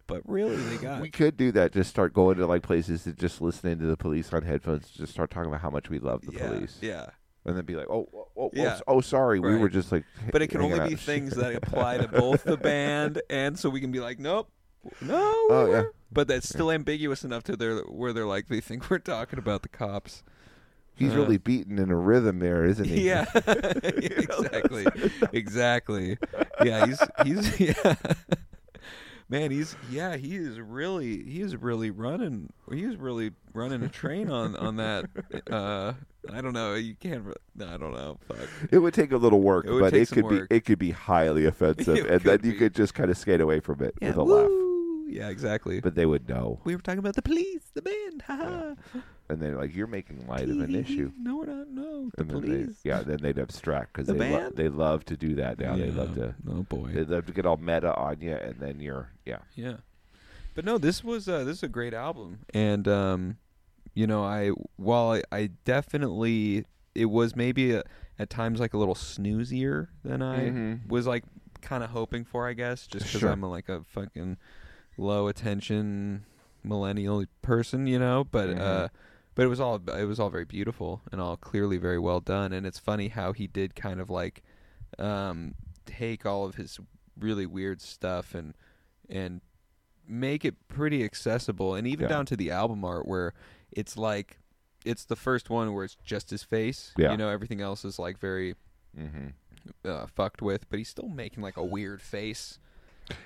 Speaker 3: but really they got
Speaker 2: We could do that. Just start going to like places and just listening to the police on headphones. Just start talking about how much we love the
Speaker 3: yeah,
Speaker 2: police,
Speaker 3: yeah.
Speaker 2: and then be like, "Oh, oh, oh,
Speaker 3: Yeah.
Speaker 2: oh, oh, sorry, we were just like."
Speaker 3: But it can only be
Speaker 2: out."
Speaker 3: things that *laughs* apply to both the band and so we can be like, nope, no.
Speaker 2: Oh,
Speaker 3: we
Speaker 2: yeah.
Speaker 3: But that's still ambiguous enough to their where they're like they think we're talking about the cops.
Speaker 2: He's
Speaker 3: Uh,
Speaker 2: really beaten in a rhythm there, isn't he?
Speaker 3: Yeah, *laughs* *laughs* exactly, exactly. Yeah, he's he's yeah. Man, he's yeah, he is really he is really running he is really running a train on on that. Uh, I don't know. You can't. I don't know. Fuck.
Speaker 2: It would take a little work,
Speaker 3: It
Speaker 2: but it could
Speaker 3: work.
Speaker 2: be it could be highly offensive, *laughs* and then
Speaker 3: could
Speaker 2: you could just kind of skate away from it
Speaker 3: Yeah,
Speaker 2: with a laugh.
Speaker 3: Yeah, exactly.
Speaker 2: But they would know,
Speaker 3: we were talking about the police, the band. Haha.
Speaker 2: And they're like, "You're making light of an issue."
Speaker 3: No, we're not. No, the
Speaker 2: And then they, yeah, then they'd abstract because
Speaker 3: The
Speaker 2: they lo- they love to do that now. They love to
Speaker 3: Oh boy.
Speaker 2: they love to get all meta on you, and then you're yeah.
Speaker 3: Yeah. But no, this was uh, this is a great album, and um, you know, I while I, I definitely it was maybe a, at times like a little snoozier than I
Speaker 2: Mhm.
Speaker 3: was like kind of hoping for, I guess, just because
Speaker 2: Sure.
Speaker 3: I'm a, like a fucking low attention millennial person, you know. But
Speaker 2: Mhm.
Speaker 3: uh, but it was all it was all very beautiful and all clearly very well done, and it's funny how he did kind of like um, take all of his really weird stuff and and make it pretty accessible and even
Speaker 2: Yeah.
Speaker 3: down to the album art where it's like it's the first one where it's just his face
Speaker 2: Yeah.
Speaker 3: you know everything else is like very
Speaker 2: Mm-hmm.
Speaker 3: uh, fucked with but he's still making like a weird face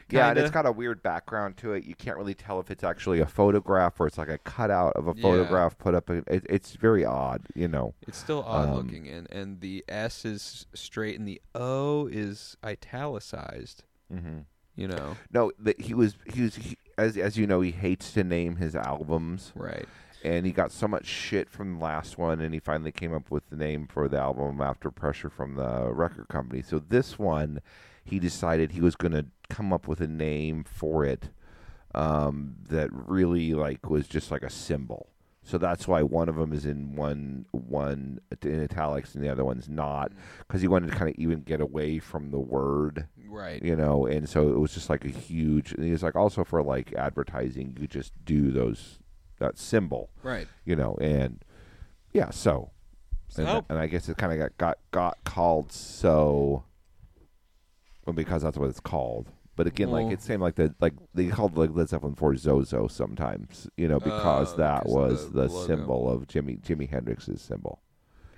Speaker 2: Yeah, and it's
Speaker 3: Kinda.
Speaker 2: got a weird background to it. You can't really tell if it's actually a photograph or it's like a cutout of a
Speaker 3: Yeah.
Speaker 2: photograph put up. in- It, it's very odd, you know.
Speaker 3: it's still odd
Speaker 2: Um,
Speaker 3: looking and and the s is straight and the o is italicized
Speaker 2: Mm-hmm.
Speaker 3: you know
Speaker 2: No, the, he was he was he, as as you know he hates to name his albums,
Speaker 3: right
Speaker 2: and he got so much shit from the last one, and he finally came up with the name for the album after pressure from the record company. So this one, he decided he was going to come up with a name for it um, that really like was just like a symbol. So that's why one of them is in one one in italics and the other one's not, because he wanted to kind of even get away from the word
Speaker 3: right.
Speaker 2: you know and so it was just like a huge and he was like also for like advertising you just do those that symbol
Speaker 3: right.
Speaker 2: you know and yeah so and, and i guess it kind of got, got got called so well, because that's what it's called. But again like
Speaker 3: Well-
Speaker 2: it's same like the like they called like led zeppelin 4 Zoso sometimes you know because
Speaker 3: Oh,
Speaker 2: that
Speaker 3: because
Speaker 2: was
Speaker 3: the
Speaker 2: the,
Speaker 3: logo.
Speaker 2: symbol of jimmy jimmy hendrix's symbol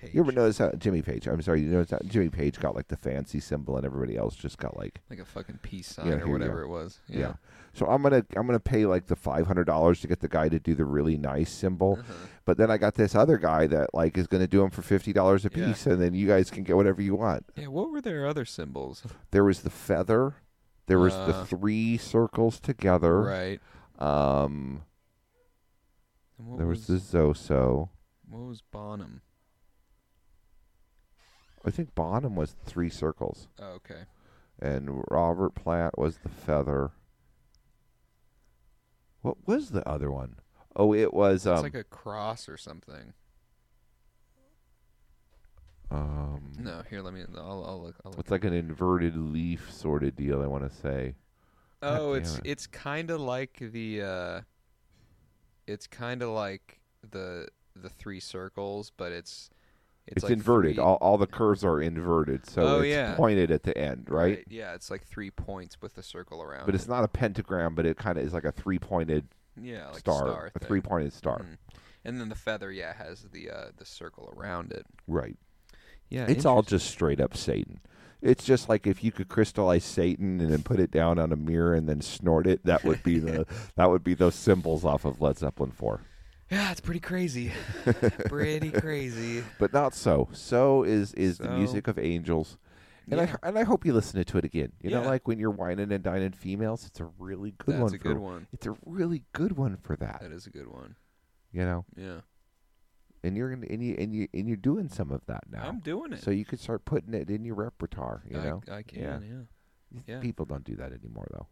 Speaker 3: Page.
Speaker 2: you ever notice how jimmy page i'm sorry you notice how jimmy page got like the fancy symbol and everybody else just got like
Speaker 3: like a fucking peace sign
Speaker 2: Yeah,
Speaker 3: or whatever it was
Speaker 2: Yeah.
Speaker 3: yeah,
Speaker 2: So I'm gonna I'm gonna pay like the five hundred dollars to get the guy to do the really nice symbol,
Speaker 3: Uh-huh.
Speaker 2: but then I got this other guy that like is gonna do them for fifty dollars a
Speaker 3: Yeah.
Speaker 2: piece, and then you guys can get whatever you want.
Speaker 3: yeah what were their other symbols
Speaker 2: There was the feather, there was
Speaker 3: Uh,
Speaker 2: the three circles together.
Speaker 3: right
Speaker 2: Um, there was, the Zoso.
Speaker 3: What was Bonham?
Speaker 2: I think Bonham was three circles,
Speaker 3: Oh, okay.
Speaker 2: and Robert Plant was the feather. What was the other one? Oh, it was
Speaker 3: It's
Speaker 2: um,
Speaker 3: like a cross or something.
Speaker 2: um
Speaker 3: No, here, let me. I'll, I'll look. I'll look.
Speaker 2: It's like an inverted leaf sort of deal. I want to say.
Speaker 3: Oh, it's
Speaker 2: it.
Speaker 3: it's kind of like the. uh It's kind of like the the three circles, but it's
Speaker 2: It's,
Speaker 3: it's, like
Speaker 2: inverted.
Speaker 3: three-
Speaker 2: All, all the curves are inverted, so
Speaker 3: Oh,
Speaker 2: it's
Speaker 3: yeah.
Speaker 2: pointed at the end, right?
Speaker 3: Yeah, it's like three points with a circle around.
Speaker 2: But it's not a pentagram, but it kind of is like a three-pointed
Speaker 3: Yeah, like
Speaker 2: star,
Speaker 3: star
Speaker 2: a three-pointed star.
Speaker 3: Mhm. And then the feather, yeah, has the uh the circle around it.
Speaker 2: Right.
Speaker 3: Yeah,
Speaker 2: It's all just straight up Satan. It's just like if you could crystallize Satan and then put it down on a mirror and then snort it, that would be *laughs* the that would be those symbols off of Led Zeppelin 4.
Speaker 3: Yeah, it's pretty crazy. *laughs* pretty crazy.
Speaker 2: But not so. So is is the music of angels. And
Speaker 3: Yeah.
Speaker 2: I and I hope you listen to it again. You know, like when you're wining and dining females, it's a really good
Speaker 3: That's
Speaker 2: one.
Speaker 3: a
Speaker 2: for,
Speaker 3: good one.
Speaker 2: It's a really good one for that.
Speaker 3: That is a good one.
Speaker 2: You know,
Speaker 3: Yeah.
Speaker 2: and you're gonna, and you and you and you're doing some of that now.
Speaker 3: I'm doing it.
Speaker 2: So you could start putting it in your repertoire. You
Speaker 3: I,
Speaker 2: know,
Speaker 3: I can,
Speaker 2: Yeah.
Speaker 3: yeah. yeah.
Speaker 2: people don't do that anymore though.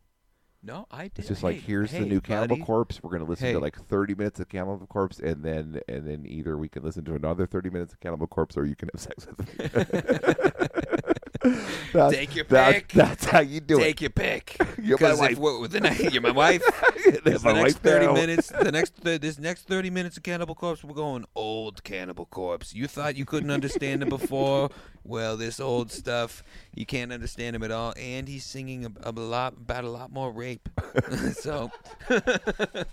Speaker 3: No, I did.
Speaker 2: It's just like
Speaker 3: Hey,
Speaker 2: here's the new Cannibal
Speaker 3: buddy.
Speaker 2: Corpse. We're gonna listen
Speaker 3: Hey.
Speaker 2: to like 30 minutes of Cannibal Corpse, and then and then either we can listen to another 30 minutes of Cannibal Corpse, or you can have sex with me. *laughs* *laughs* that's,
Speaker 3: Take your
Speaker 2: that's,
Speaker 3: pick.
Speaker 2: That's how you do it.
Speaker 3: Take your pick. *laughs*
Speaker 2: You're my wife.
Speaker 3: If, the ne- you're my wife. *laughs*
Speaker 2: it.
Speaker 3: This
Speaker 2: my
Speaker 3: the next
Speaker 2: wife
Speaker 3: thirty
Speaker 2: now.
Speaker 3: minutes. The next th- this next thirty minutes of Cannibal Corpse, we're going old Cannibal Corpse. You thought you couldn't understand him before? Well, this old stuff, you can't understand him at all. And he's singing a, a lot about a lot more rape. so, a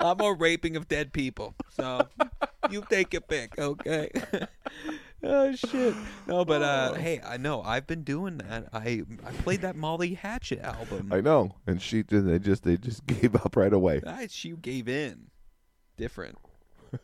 Speaker 3: lot more raping of dead people. So, you take your pick, okay? Oh shit. No, but uh, hey, I know I've been doing that. I I played that Molly Hatchet album.
Speaker 2: I know, and she did. They just they just *laughs* gave up right away.
Speaker 3: I, she gave in. Different.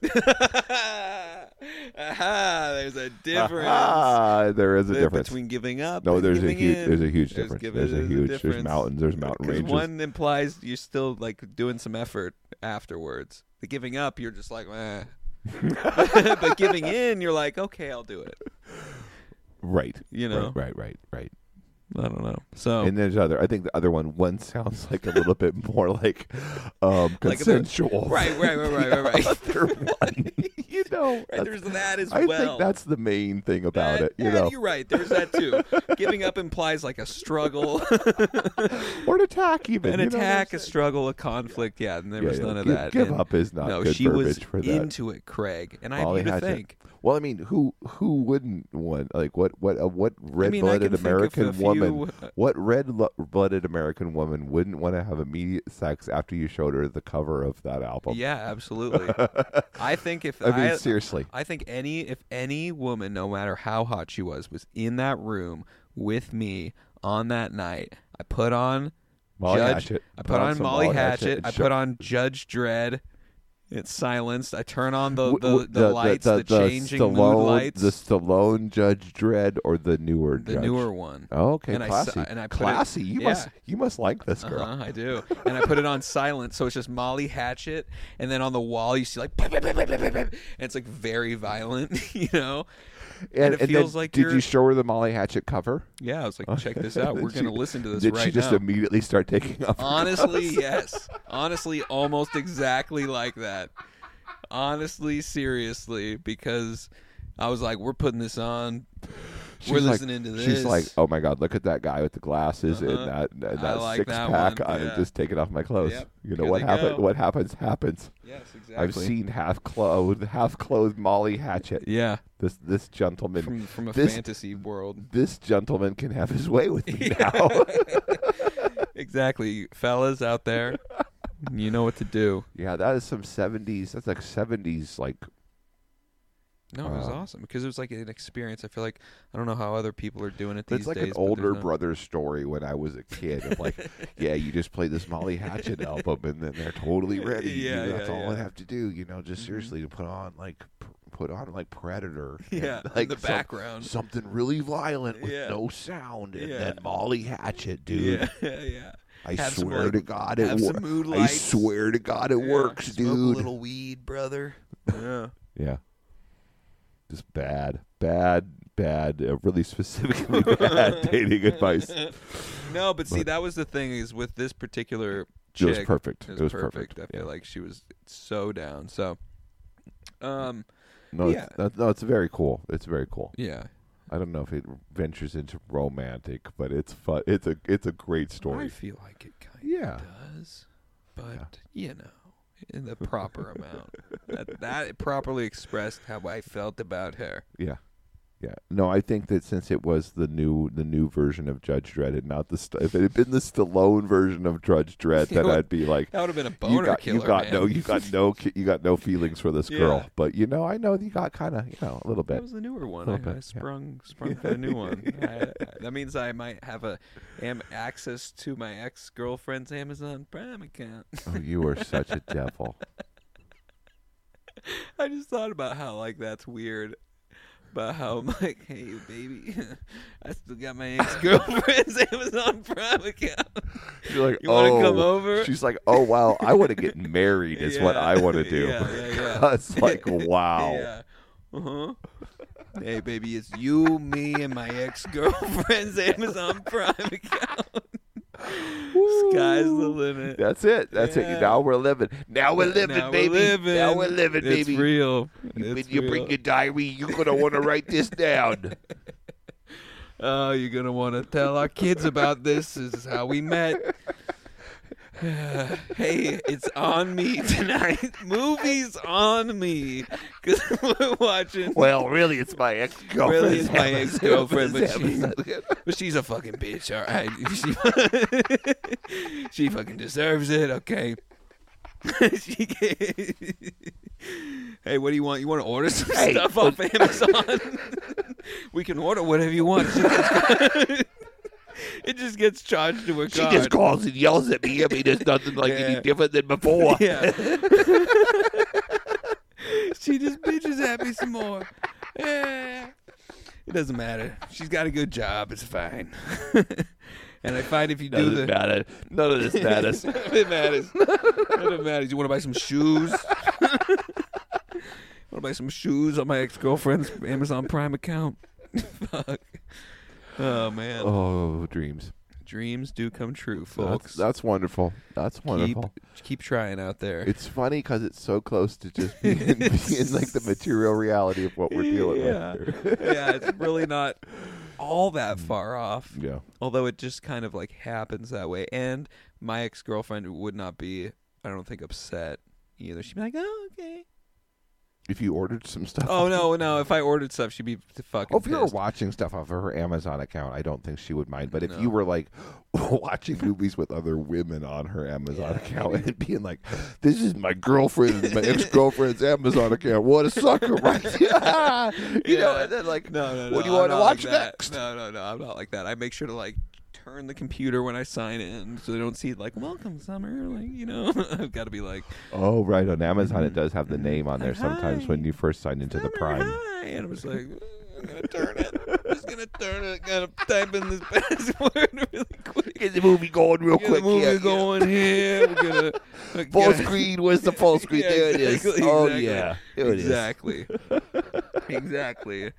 Speaker 3: Aha, *laughs* *laughs* there's a difference.
Speaker 2: Ah, there is a difference.
Speaker 3: between giving up.
Speaker 2: No,
Speaker 3: and
Speaker 2: there's a huge
Speaker 3: in.
Speaker 2: there's a huge
Speaker 3: There's
Speaker 2: difference.
Speaker 3: given-
Speaker 2: There's a
Speaker 3: there's
Speaker 2: huge there's mountains. There's mountain ranges.
Speaker 3: one implies you're still like doing some effort afterwards. The giving up, you're just like, eh. *laughs* but giving in, you're like, okay, I'll do it.
Speaker 2: right.
Speaker 3: You know,
Speaker 2: Right. Right. Right. Right.
Speaker 3: I don't know. So
Speaker 2: And there's other. I think the other one. One sounds *laughs* like a little bit more like um,
Speaker 3: Like bit-
Speaker 2: consensual.
Speaker 3: right, right, right, right, right, right. *laughs*
Speaker 2: you *laughs* know.
Speaker 3: Right, there's that as
Speaker 2: I
Speaker 3: well.
Speaker 2: think that's the main thing about
Speaker 3: That-
Speaker 2: it. You
Speaker 3: yeah,
Speaker 2: know,
Speaker 3: you're right. There's that too. *laughs* Giving up implies like a struggle, *laughs*
Speaker 2: or an attack even.
Speaker 3: an
Speaker 2: you know what
Speaker 3: attack, a struggle, a conflict. Yeah, and there
Speaker 2: Yeah,
Speaker 3: was
Speaker 2: yeah,
Speaker 3: none of
Speaker 2: give-
Speaker 3: that.
Speaker 2: Give
Speaker 3: And
Speaker 2: up is not
Speaker 3: no,
Speaker 2: good
Speaker 3: she was
Speaker 2: for that.
Speaker 3: into it, Craig, and I
Speaker 2: Molly
Speaker 3: have you to think.
Speaker 2: Well, I mean, who who wouldn't want like what what uh, what red
Speaker 3: mean, I
Speaker 2: blooded
Speaker 3: think of
Speaker 2: American
Speaker 3: few,
Speaker 2: woman
Speaker 3: uh,
Speaker 2: what red blooded American woman wouldn't want to have immediate sex after you showed her the cover of that album?
Speaker 3: Yeah, absolutely. *laughs* I think if
Speaker 2: I mean, seriously.
Speaker 3: I think any if any woman, no matter how hot she was, was in that room with me on that night, I put on
Speaker 2: Molly
Speaker 3: Judge.
Speaker 2: Hatchet.
Speaker 3: I put on
Speaker 2: some
Speaker 3: Molly Hatchet.
Speaker 2: and
Speaker 3: I put on Judge Dredd. It's silenced. I turn on the
Speaker 2: W-
Speaker 3: the, the, lights, the, changing
Speaker 2: Stallone,
Speaker 3: mood lights,
Speaker 2: the Stallone Judge Dredd, or the newer
Speaker 3: the
Speaker 2: Judge?
Speaker 3: newer one.
Speaker 2: Oh, okay,
Speaker 3: And I
Speaker 2: classy.
Speaker 3: s- and I put it-
Speaker 2: classy. you
Speaker 3: yeah.
Speaker 2: must you must like this girl.
Speaker 3: Uh-huh, I do. And I put it on *laughs* silent, so it's just Molly Hatchet, and then on the wall you see like, and it's like very violent, *laughs* you know.
Speaker 2: And,
Speaker 3: it
Speaker 2: and
Speaker 3: feels like
Speaker 2: did
Speaker 3: you're-
Speaker 2: you show her the Molly Hatchet cover?
Speaker 3: Yeah, I was like, check this out. *laughs* We're gonna listen to this
Speaker 2: Did
Speaker 3: right
Speaker 2: she just
Speaker 3: now.
Speaker 2: immediately start taking off?
Speaker 3: Honestly, yes. Honestly, almost exactly like that. Honestly, seriously, because I was like, we're putting this on. we're
Speaker 2: She's like-
Speaker 3: listening to this.
Speaker 2: She's like, oh my god, look at that guy with the glasses
Speaker 3: Uh-huh.
Speaker 2: and that and that
Speaker 3: like
Speaker 2: six
Speaker 3: that
Speaker 2: pack.
Speaker 3: one,
Speaker 2: I'm
Speaker 3: yeah.
Speaker 2: just taking off my clothes.
Speaker 3: Yep,
Speaker 2: You know
Speaker 3: here
Speaker 2: what
Speaker 3: go.
Speaker 2: What happens happens.
Speaker 3: yes, exactly.
Speaker 2: I've seen half clothed, half clothed Molly Hatchet.
Speaker 3: Yeah,
Speaker 2: This this gentleman,
Speaker 3: from from a
Speaker 2: this-
Speaker 3: fantasy world.
Speaker 2: this gentleman can have his way with me *laughs* now. *laughs*
Speaker 3: exactly, fellas out there, *laughs* *laughs* you know what to do.
Speaker 2: yeah, that is some '70s. That's like '70s, like
Speaker 3: No, it was
Speaker 2: Uh,
Speaker 3: awesome because it was like an experience. I feel like I don't know how other people are doing it these
Speaker 2: it's like
Speaker 3: days.
Speaker 2: an older
Speaker 3: no-
Speaker 2: brother story when I was a kid. Of like, *laughs* yeah, you just play this Molly Hatchet *laughs* album, and then they're totally ready. You
Speaker 3: Yeah,
Speaker 2: that's
Speaker 3: yeah,
Speaker 2: all I
Speaker 3: yeah. Mm-hmm.
Speaker 2: have to do. You know, just seriously to put on like put on like Predator. and,
Speaker 3: Yeah, in
Speaker 2: like
Speaker 3: the
Speaker 2: some-
Speaker 3: background.
Speaker 2: something really violent with
Speaker 3: Yeah.
Speaker 2: no sound, and
Speaker 3: Yeah.
Speaker 2: then Molly Hatchet, dude.
Speaker 3: Yeah, yeah.
Speaker 2: I
Speaker 3: Have some,
Speaker 2: swear
Speaker 3: like,
Speaker 2: to God, it works.
Speaker 3: some
Speaker 2: I swear to God, it
Speaker 3: Yeah,
Speaker 2: works,
Speaker 3: smoke
Speaker 2: dude.
Speaker 3: a little weed, brother. Yeah. *laughs*
Speaker 2: Yeah. Just bad, bad, bad, uh, really specifically *laughs* bad *laughs* dating advice.
Speaker 3: No, but see, that was the thing is with this particular
Speaker 2: It
Speaker 3: was
Speaker 2: perfect.
Speaker 3: It
Speaker 2: It
Speaker 3: was,
Speaker 2: was
Speaker 3: perfect.
Speaker 2: perfect.
Speaker 3: I feel
Speaker 2: yeah.
Speaker 3: like she was so down. So, um,
Speaker 2: No,
Speaker 3: yeah.
Speaker 2: it's, that, no, it's very cool. It's very cool.
Speaker 3: yeah.
Speaker 2: I don't know if it ventures into romantic, but it's fun. It's a it's a great story.
Speaker 3: I feel like it kind
Speaker 2: Yeah.
Speaker 3: of does, but you know, in the proper amount. That that properly expressed how I felt about her.
Speaker 2: Yeah, yeah. No, I think that since it was the new the new version of Judge Dredd, and not the st- if it had been the Stallone version of Judge Dredd, then *laughs* I'd be like,
Speaker 3: That would have been a boner
Speaker 2: you got
Speaker 3: killer.
Speaker 2: you got
Speaker 3: man.
Speaker 2: no you got no you got no feelings for this girl. But you know, I know you got kind of you know a little bit.
Speaker 3: That was the newer one. I,
Speaker 2: bit,
Speaker 3: I
Speaker 2: yeah.
Speaker 3: sprung sprung for the new *laughs* one. I, that means I might have a am access to my ex girlfriend's Amazon Prime account.
Speaker 2: oh, you are such a devil. *laughs*
Speaker 3: I just thought about how like that's weird. About how I'm *laughs* like, hey baby, *laughs* I still got my ex girlfriend's *laughs* Amazon Prime account.
Speaker 2: You're like,
Speaker 3: You
Speaker 2: oh.
Speaker 3: come over?
Speaker 2: She's like, oh wow, I want to get married. Is what I want to do.
Speaker 3: Yeah, yeah, yeah.
Speaker 2: it's like wow.
Speaker 3: Yeah. Uh huh. Hey baby, it's you, me, and my ex girlfriend's Amazon Prime account. Sky's the limit.
Speaker 2: That's it. That's
Speaker 3: Yeah.
Speaker 2: it. Now we're living. Now we're living,
Speaker 3: now
Speaker 2: baby.
Speaker 3: We're living.
Speaker 2: Now we're living,
Speaker 3: it's
Speaker 2: baby.
Speaker 3: real.
Speaker 2: You,
Speaker 3: It's
Speaker 2: when you
Speaker 3: real.
Speaker 2: bring your diary, you're gonna want to write this down. *laughs*
Speaker 3: Oh, you're gonna want to tell our kids about this. This is how we met. *sighs* hey, it's on me tonight. *laughs* Movies on me because *laughs* we're watching.
Speaker 2: well, really, it's my ex girlfriend.
Speaker 3: Really, it's my ex-girlfriend, but she- *laughs* But she's a fucking bitch, all right. She, she fucking deserves it, okay. she hey, what do you want? You want to order some
Speaker 2: Hey,
Speaker 3: stuff off Amazon? we can order whatever you want. *laughs* It just gets charged to a
Speaker 2: She
Speaker 3: card.
Speaker 2: just calls and yells at me. I mean, there's nothing like
Speaker 3: Yeah.
Speaker 2: any different than before. *laughs*
Speaker 3: Yeah. *laughs* she just bitches at me some more. Yeah. It doesn't matter. She's got a good job. It's fine. and I find if you do
Speaker 2: Doesn't
Speaker 3: the
Speaker 2: matter. None of this matters.
Speaker 3: it matters. None of it matters. You want to buy some shoes? want to buy some shoes on my ex girlfriend's Amazon Prime account? Fuck. Oh man.
Speaker 2: oh, dreams.
Speaker 3: Dreams do come true, folks.
Speaker 2: that's wonderful. That's
Speaker 3: keep
Speaker 2: wonderful.
Speaker 3: keep trying out there.
Speaker 2: It's funny because it's so close to just being, *laughs* being like the material reality of what we're dealing
Speaker 3: yeah.
Speaker 2: with.
Speaker 3: yeah, it's really not all that mm. far off.
Speaker 2: Yeah.
Speaker 3: Although it just kind of like happens that way. And my ex girlfriend would not be, I don't think, upset either. She'd be like, oh, okay.
Speaker 2: If you ordered some stuff.
Speaker 3: Oh, no, *laughs* no. If I ordered stuff, she'd be fucking
Speaker 2: Oh, if you were
Speaker 3: pissed.
Speaker 2: watching stuff off of her Amazon account, I don't think she would mind. But if
Speaker 3: No.
Speaker 2: you were like *laughs* watching movies with other women on her Amazon account and *laughs* being like, "This is my girlfriend, my ex girlfriend's Amazon account. What a sucker, right?" you know,
Speaker 3: Yeah.
Speaker 2: and then like,
Speaker 3: No, no, no.
Speaker 2: what do you
Speaker 3: I'm
Speaker 2: want to
Speaker 3: not
Speaker 2: watch
Speaker 3: like that.
Speaker 2: next?
Speaker 3: No, no, no. I'm not like that. I make sure to like turn the computer when I sign in so they don't see like welcome summer like you know *laughs* I've got to be like
Speaker 2: Oh, right. On Amazon, it mm-hmm. does have the name on there
Speaker 3: Like,
Speaker 2: sometimes when you first sign into the Prime.
Speaker 3: hi," and I was like *laughs* mm, I'm gonna turn it I'm just gonna turn it gotta type in this *laughs* password really quick
Speaker 2: Get the movie going real
Speaker 3: Get
Speaker 2: quick.
Speaker 3: the movie
Speaker 2: yeah, yeah.
Speaker 3: going here we're gonna we're
Speaker 2: Full
Speaker 3: gonna-
Speaker 2: screen. Where's the full screen?
Speaker 3: Oh, yeah,
Speaker 2: there it is.
Speaker 3: exactly,
Speaker 2: Oh yeah, There it
Speaker 3: exactly exactly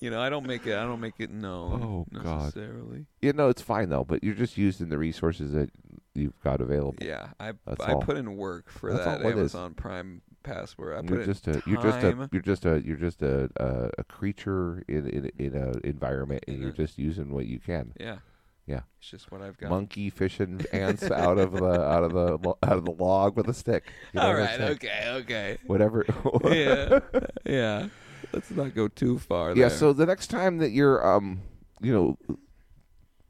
Speaker 3: you know I don't make it I don't make it known
Speaker 2: Oh, God.
Speaker 3: necessarily
Speaker 2: You know, it's fine though. But you're just using the resources that you've got available.
Speaker 3: Yeah, I
Speaker 2: That's
Speaker 3: I
Speaker 2: all.
Speaker 3: put in work for
Speaker 2: That's
Speaker 3: that
Speaker 2: all it is.
Speaker 3: Amazon Prime password. I put
Speaker 2: You're just a you're just a you're just a you're just a a, a creature in in in a environment, and
Speaker 3: In
Speaker 2: you're
Speaker 3: a-
Speaker 2: just using what you can.
Speaker 3: yeah,
Speaker 2: Yeah.
Speaker 3: It's just what I've got.
Speaker 2: Monkey fishing ants out of the out of the out of the log with a stick. You know
Speaker 3: All right, okay, okay.
Speaker 2: Whatever.
Speaker 3: yeah, *laughs* yeah. Let's not go too far.
Speaker 2: yeah.
Speaker 3: there.
Speaker 2: So the next time that you're um you know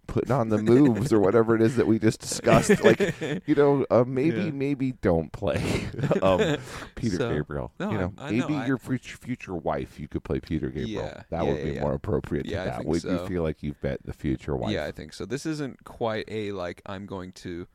Speaker 2: putting on the moves or whatever it is that we just discussed, like *laughs* you know uh, maybe
Speaker 3: Yeah.
Speaker 2: maybe don't play *laughs* um Peter
Speaker 3: So-
Speaker 2: Gabriel.
Speaker 3: No,
Speaker 2: you know
Speaker 3: I- I know,
Speaker 2: maybe
Speaker 3: I-
Speaker 2: your future future wife you could play Peter Gabriel.
Speaker 3: Yeah,
Speaker 2: that
Speaker 3: yeah,
Speaker 2: would be
Speaker 3: yeah.
Speaker 2: more appropriate
Speaker 3: Yeah, I
Speaker 2: to that. Would
Speaker 3: so.
Speaker 2: you feel like you've bet the future wife?
Speaker 3: yeah, I think so. This isn't quite a like I'm going to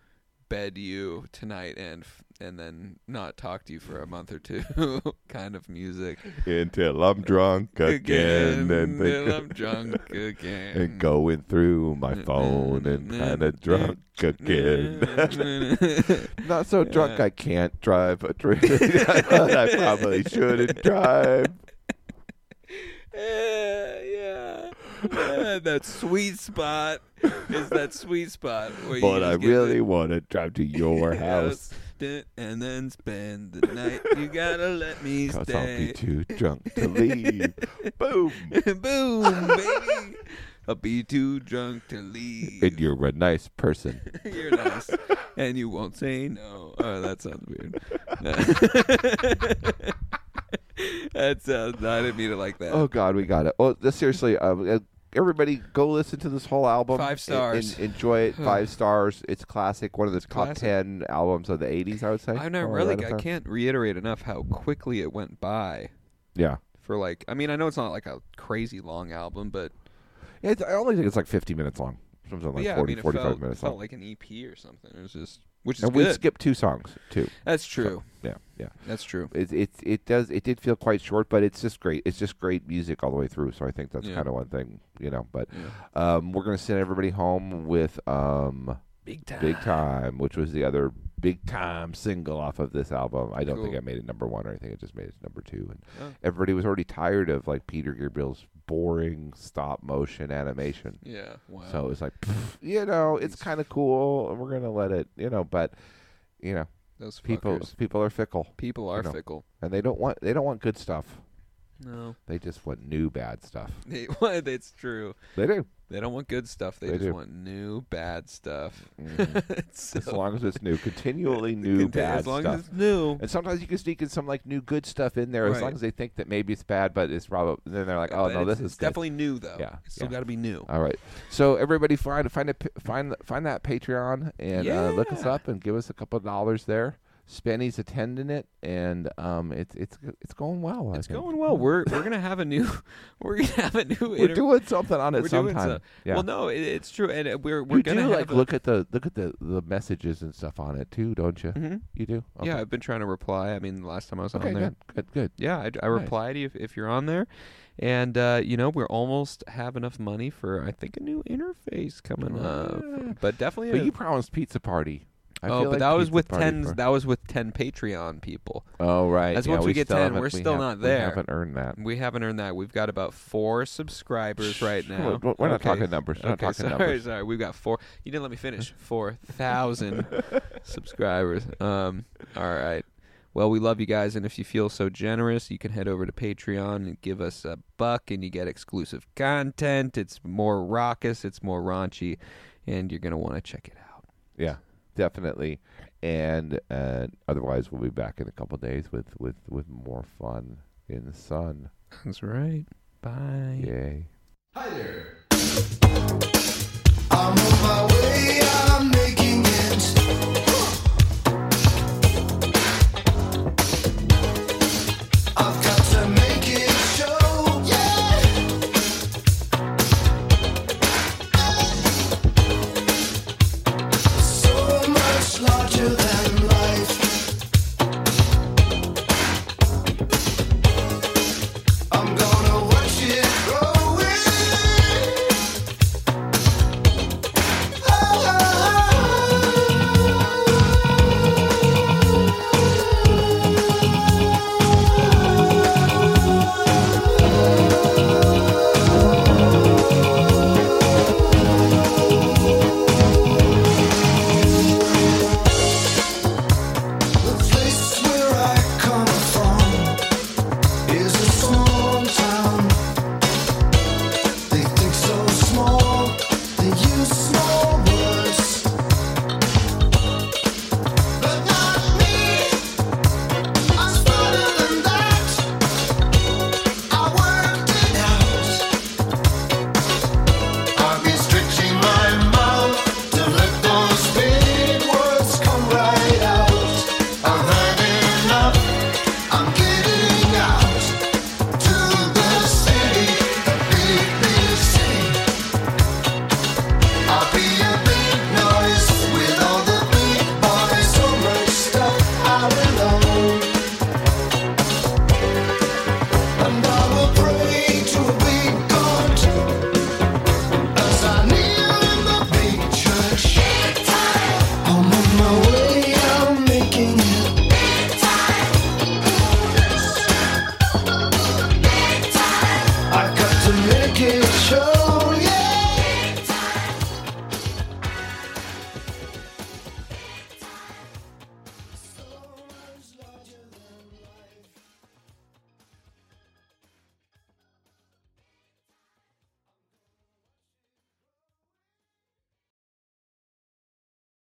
Speaker 3: bed you tonight and f- and then not talk to you for a month or two *laughs* kind of music
Speaker 2: Until I'm drunk *laughs* again, and,
Speaker 3: and then I'm *laughs* drunk again
Speaker 2: and going through my phone and kind of drunk again. Not so drunk I can't drive a train. I probably shouldn't drive.
Speaker 3: Uh, yeah, yeah. *laughs* That sweet spot is that sweet spot where you
Speaker 2: But I really want to drive to your *laughs* house.
Speaker 3: And then spend the night. You gotta let me *laughs*
Speaker 2: Cause I'll be too drunk to leave. Boom.
Speaker 3: Boom, baby. I'll be too drunk to leave.
Speaker 2: And you're a nice person.
Speaker 3: You're nice, and you won't say no. Oh, that sounds weird. That sounds. I didn't mean it like that.
Speaker 2: Oh God, we got it. Oh, this, seriously, uh, uh, everybody, go listen to this whole album.
Speaker 3: Five stars.
Speaker 2: And, enjoy it. Five stars. It's classic. One of the top
Speaker 3: Classic.
Speaker 2: ten albums of the '80s, I would say.
Speaker 3: I know,
Speaker 2: or
Speaker 3: really. I can't reiterate enough how quickly it went by.
Speaker 2: Yeah.
Speaker 3: For like, I mean, I know it's not like a crazy long album, but,
Speaker 2: Yeah, I only think it's like 50 minutes long. Something like
Speaker 3: yeah,
Speaker 2: 40,
Speaker 3: I mean, it
Speaker 2: 45
Speaker 3: felt,
Speaker 2: minutes
Speaker 3: felt
Speaker 2: long.
Speaker 3: like an EP or something. It was just, which is
Speaker 2: and we skipped two songs too.
Speaker 3: That's true.
Speaker 2: Yeah, yeah.
Speaker 3: That's true.
Speaker 2: It it it does it did feel quite short, but it's just great. It's just great music all the way through. So I think that's
Speaker 3: Yeah.
Speaker 2: kind of one thing, you know. But
Speaker 3: Yeah.
Speaker 2: um, we're gonna send everybody home with um,
Speaker 3: Big time.
Speaker 2: "Big Time," which was the other big time single off of this album. I don't think I made it number one or anything. It just made it number two. And
Speaker 3: Oh.
Speaker 2: everybody was already tired of like Peter Gabriel's boring stop motion animation.
Speaker 3: Yeah. Wow.
Speaker 2: So it was like, pff, you know, it's kind of cool, we're gonna let it, you know. But you know,
Speaker 3: Those
Speaker 2: people
Speaker 3: fuckers.
Speaker 2: people are fickle,
Speaker 3: People are
Speaker 2: know.
Speaker 3: fickle.
Speaker 2: and they don't want they don't want good stuff.
Speaker 3: No.
Speaker 2: They just want new bad stuff. *laughs*
Speaker 3: They. It's true.
Speaker 2: They do.
Speaker 3: They don't want good stuff. They,
Speaker 2: They
Speaker 3: just
Speaker 2: do.
Speaker 3: want new bad stuff.
Speaker 2: Mhm. *laughs*
Speaker 3: It's
Speaker 2: as long as it's new, *laughs* continually new bad
Speaker 3: as long
Speaker 2: stuff.
Speaker 3: as it's new.
Speaker 2: and sometimes you can sneak in some like new good stuff in there, as long as they think that maybe it's bad, but it's probably then they're like, oh no, this is
Speaker 3: definitely new though.
Speaker 2: Yeah,
Speaker 3: It's still
Speaker 2: yeah.
Speaker 3: got to be new.
Speaker 2: All right. So everybody find find a, find find that Patreon and uh, look us up and give us a couple of dollars there. Spenny's attending it, and um, it's it's it's going well. I
Speaker 3: It's
Speaker 2: think.
Speaker 3: going well. We're we're gonna have a new *laughs* we're gonna have a new.
Speaker 2: We're
Speaker 3: inter-
Speaker 2: doing something on it
Speaker 3: we're
Speaker 2: sometime.
Speaker 3: so-
Speaker 2: yeah.
Speaker 3: Well, no, it, it's true, and uh, we're we're
Speaker 2: you
Speaker 3: gonna
Speaker 2: do
Speaker 3: have
Speaker 2: like
Speaker 3: a-
Speaker 2: look at the look at the the messages and stuff on it too, don't you?
Speaker 3: Mhm.
Speaker 2: You do. Okay.
Speaker 3: Yeah, I've been trying to reply. I mean, the last time I was
Speaker 2: Okay.
Speaker 3: on there.
Speaker 2: Good. Good. Good.
Speaker 3: Yeah, I, I
Speaker 2: Nice.
Speaker 3: reply to you if, if you're on there. And, uh, you know, we're almost have enough money for, I think, a new interface coming up.
Speaker 2: Ah.
Speaker 3: But definitely.
Speaker 2: But
Speaker 3: a-
Speaker 2: you promised pizza party. I
Speaker 3: oh, but
Speaker 2: like
Speaker 3: that was with 10
Speaker 2: for-
Speaker 3: that was with 10 Patreon people.
Speaker 2: Oh right.
Speaker 3: That's
Speaker 2: yeah,
Speaker 3: once we get 10, we're
Speaker 2: we
Speaker 3: still
Speaker 2: have-
Speaker 3: not there.
Speaker 2: we haven't earned that.
Speaker 3: We haven't earned that. We've got about four subscribers right now.
Speaker 2: We're- we're not
Speaker 3: Okay.
Speaker 2: talking numbers. We're not talking
Speaker 3: sorry,
Speaker 2: numbers.
Speaker 3: sorry. We've got four. You didn't let me finish. *laughs* Four thousand *laughs* subscribers. Um. All right. Well, we love you guys, and if you feel so generous, you can head over to Patreon and give us a buck, and you get exclusive content. It's more raucous, it's more raunchy, and you're gonna want to check it out.
Speaker 2: Yeah, definitely. And uh, otherwise, we'll be back in a couple days with with with more fun in the sun.
Speaker 3: That's right. Bye.
Speaker 2: Yay.
Speaker 4: I'm on